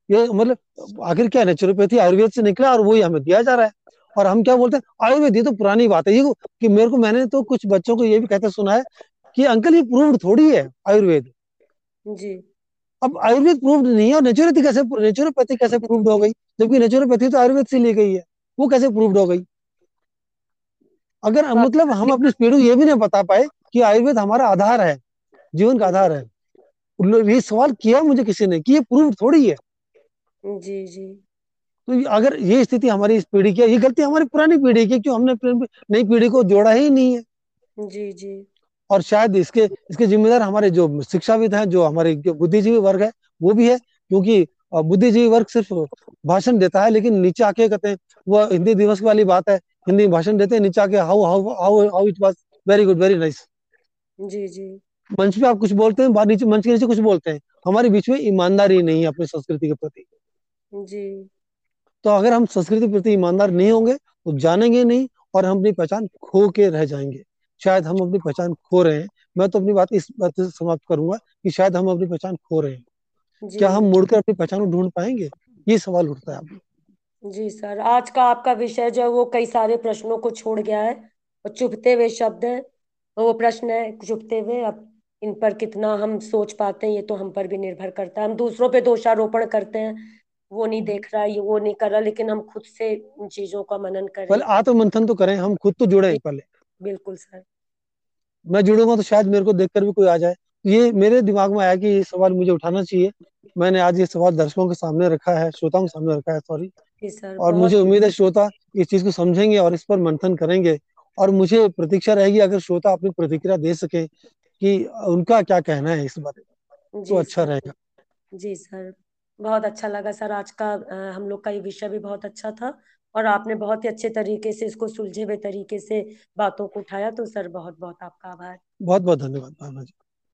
ये मतलब आखिर क्या नेचुरोपैथी आयुर्वेद से निकला और वही हमें दिया जा रहा है। और हम क्या बोलते हैं आयुर्वेद ये तो पुरानी बात है। ये कि मेरे को मैंने तो कुछ बच्चों को ये भी कहते सुना है कि अंकल ये प्रूव्ड थोड़ी है आयुर्वेद। जी। अब आयुर्वेद प्रूव्ड नहीं है और नेचुरोपैथी कैसे नेचुरोपैथी कैसे प्रूव्ड हो गई? जबकि नेचुरोपैथी तो आयुर्वेद से ली गई है वो कैसे प्रूव्ड हो गई? अगर। मतलब हम अपनी पीढ़ी ये भी नहीं बता पाए कि आयुर्वेद हमारा आधार है जीवन का आधार है। ये सवाल किया मुझे किसी ने कि ये प्रूव थोड़ी है? जी जी। तो अगर ये स्थिति हमारी इस पीढ़ी की है ये गलती हमारी पुरानी पीढ़ी की क्यों हमने नई पीढ़ी को जोड़ा ही नहीं है? जी जी। और शायद इसके इसके जिम्मेदार हमारे जो शिक्षाविद हैं जो हमारे बुद्धिजीवी वर्ग है वो भी है क्योंकि बुद्धिजीवी वर्ग सिर्फ़ भाषण देता है लेकिन नीचे आके कहते हैं वो हिंदी दिवस वाली बात है हिंदी भाषण देते हैं नीचे आके how how how how it was very good very nice. जी जी। मंच पे आप कुछ बोलते हैं नीचे मंच के नीचे कुछ बोलते हैं हमारे बीच में ईमानदारी नहीं है अपनी संस्कृति के प्रति। जी। तो अगर हम संस्कृति के प्रति ईमानदार नहीं होंगे तो जानेंगे नहीं और हम अपनी पहचान खो के रह जाएँगे। शायद हम अपनी पहचान खो रहे हैं। मैं तो अपनी बात इस बात से समाप्त करूँगा कि शायद हम अपनी पहचान खो रहे हैं। क्या हम मुड़कर अपनी पहचान को ढूंढ पाएँगे? ये सवाल उठता है आप जी सर आज का आपका विषय जो है वो कई सारे प्रश्नों को छोड़ गया है और चुभते हुए शब्द है। वो प्रश्न है चुभते हुए अब इन पर कितना हम सोच पाते हैं ये तो हम पर भी निर्भर करता है। हम दूसरों पे दोषारोपण करते हैं वो नहीं देख रहा ये वो नहीं कर रहा लेकिन हम खुद से इन चीज़ों का मनन करें। पहले आत्मंथन तो करें हम खुद तो जुड़े पहले। बिल्कुल सर। मैं जुड़ूँगा तो शायद मेरे को देखकर भी कोई आ जाए। ये मेरे दिमाग में आया कि ये सवाल मुझे उठाना चाहिए। मैंने आज ये सवाल दर्शकों के सामने रखा है श्रोताओं के सामने रखा है सॉरी और मुझे उम्मीद है श्रोता इस चीज़ को समझेंगे और इस पर मंथन करेंगे। और मुझे प्रतीक्षा रहेगी अगर श्रोता अपनी प्रतिक्रिया दे सके कि उनका क्या कहना है इस बारे में तो अच्छा रहेगा। जी सर बहुत अच्छा लगा सर। आज का हम लोग का ये विषय भी बहुत अच्छा था। और आपने बहुत ही अच्छे तरीके से इसको सुलझे हुए तरीके से बातों को उठाया तो सर बहुत बहुत आपका आभार। बहुत बहुत धन्यवाद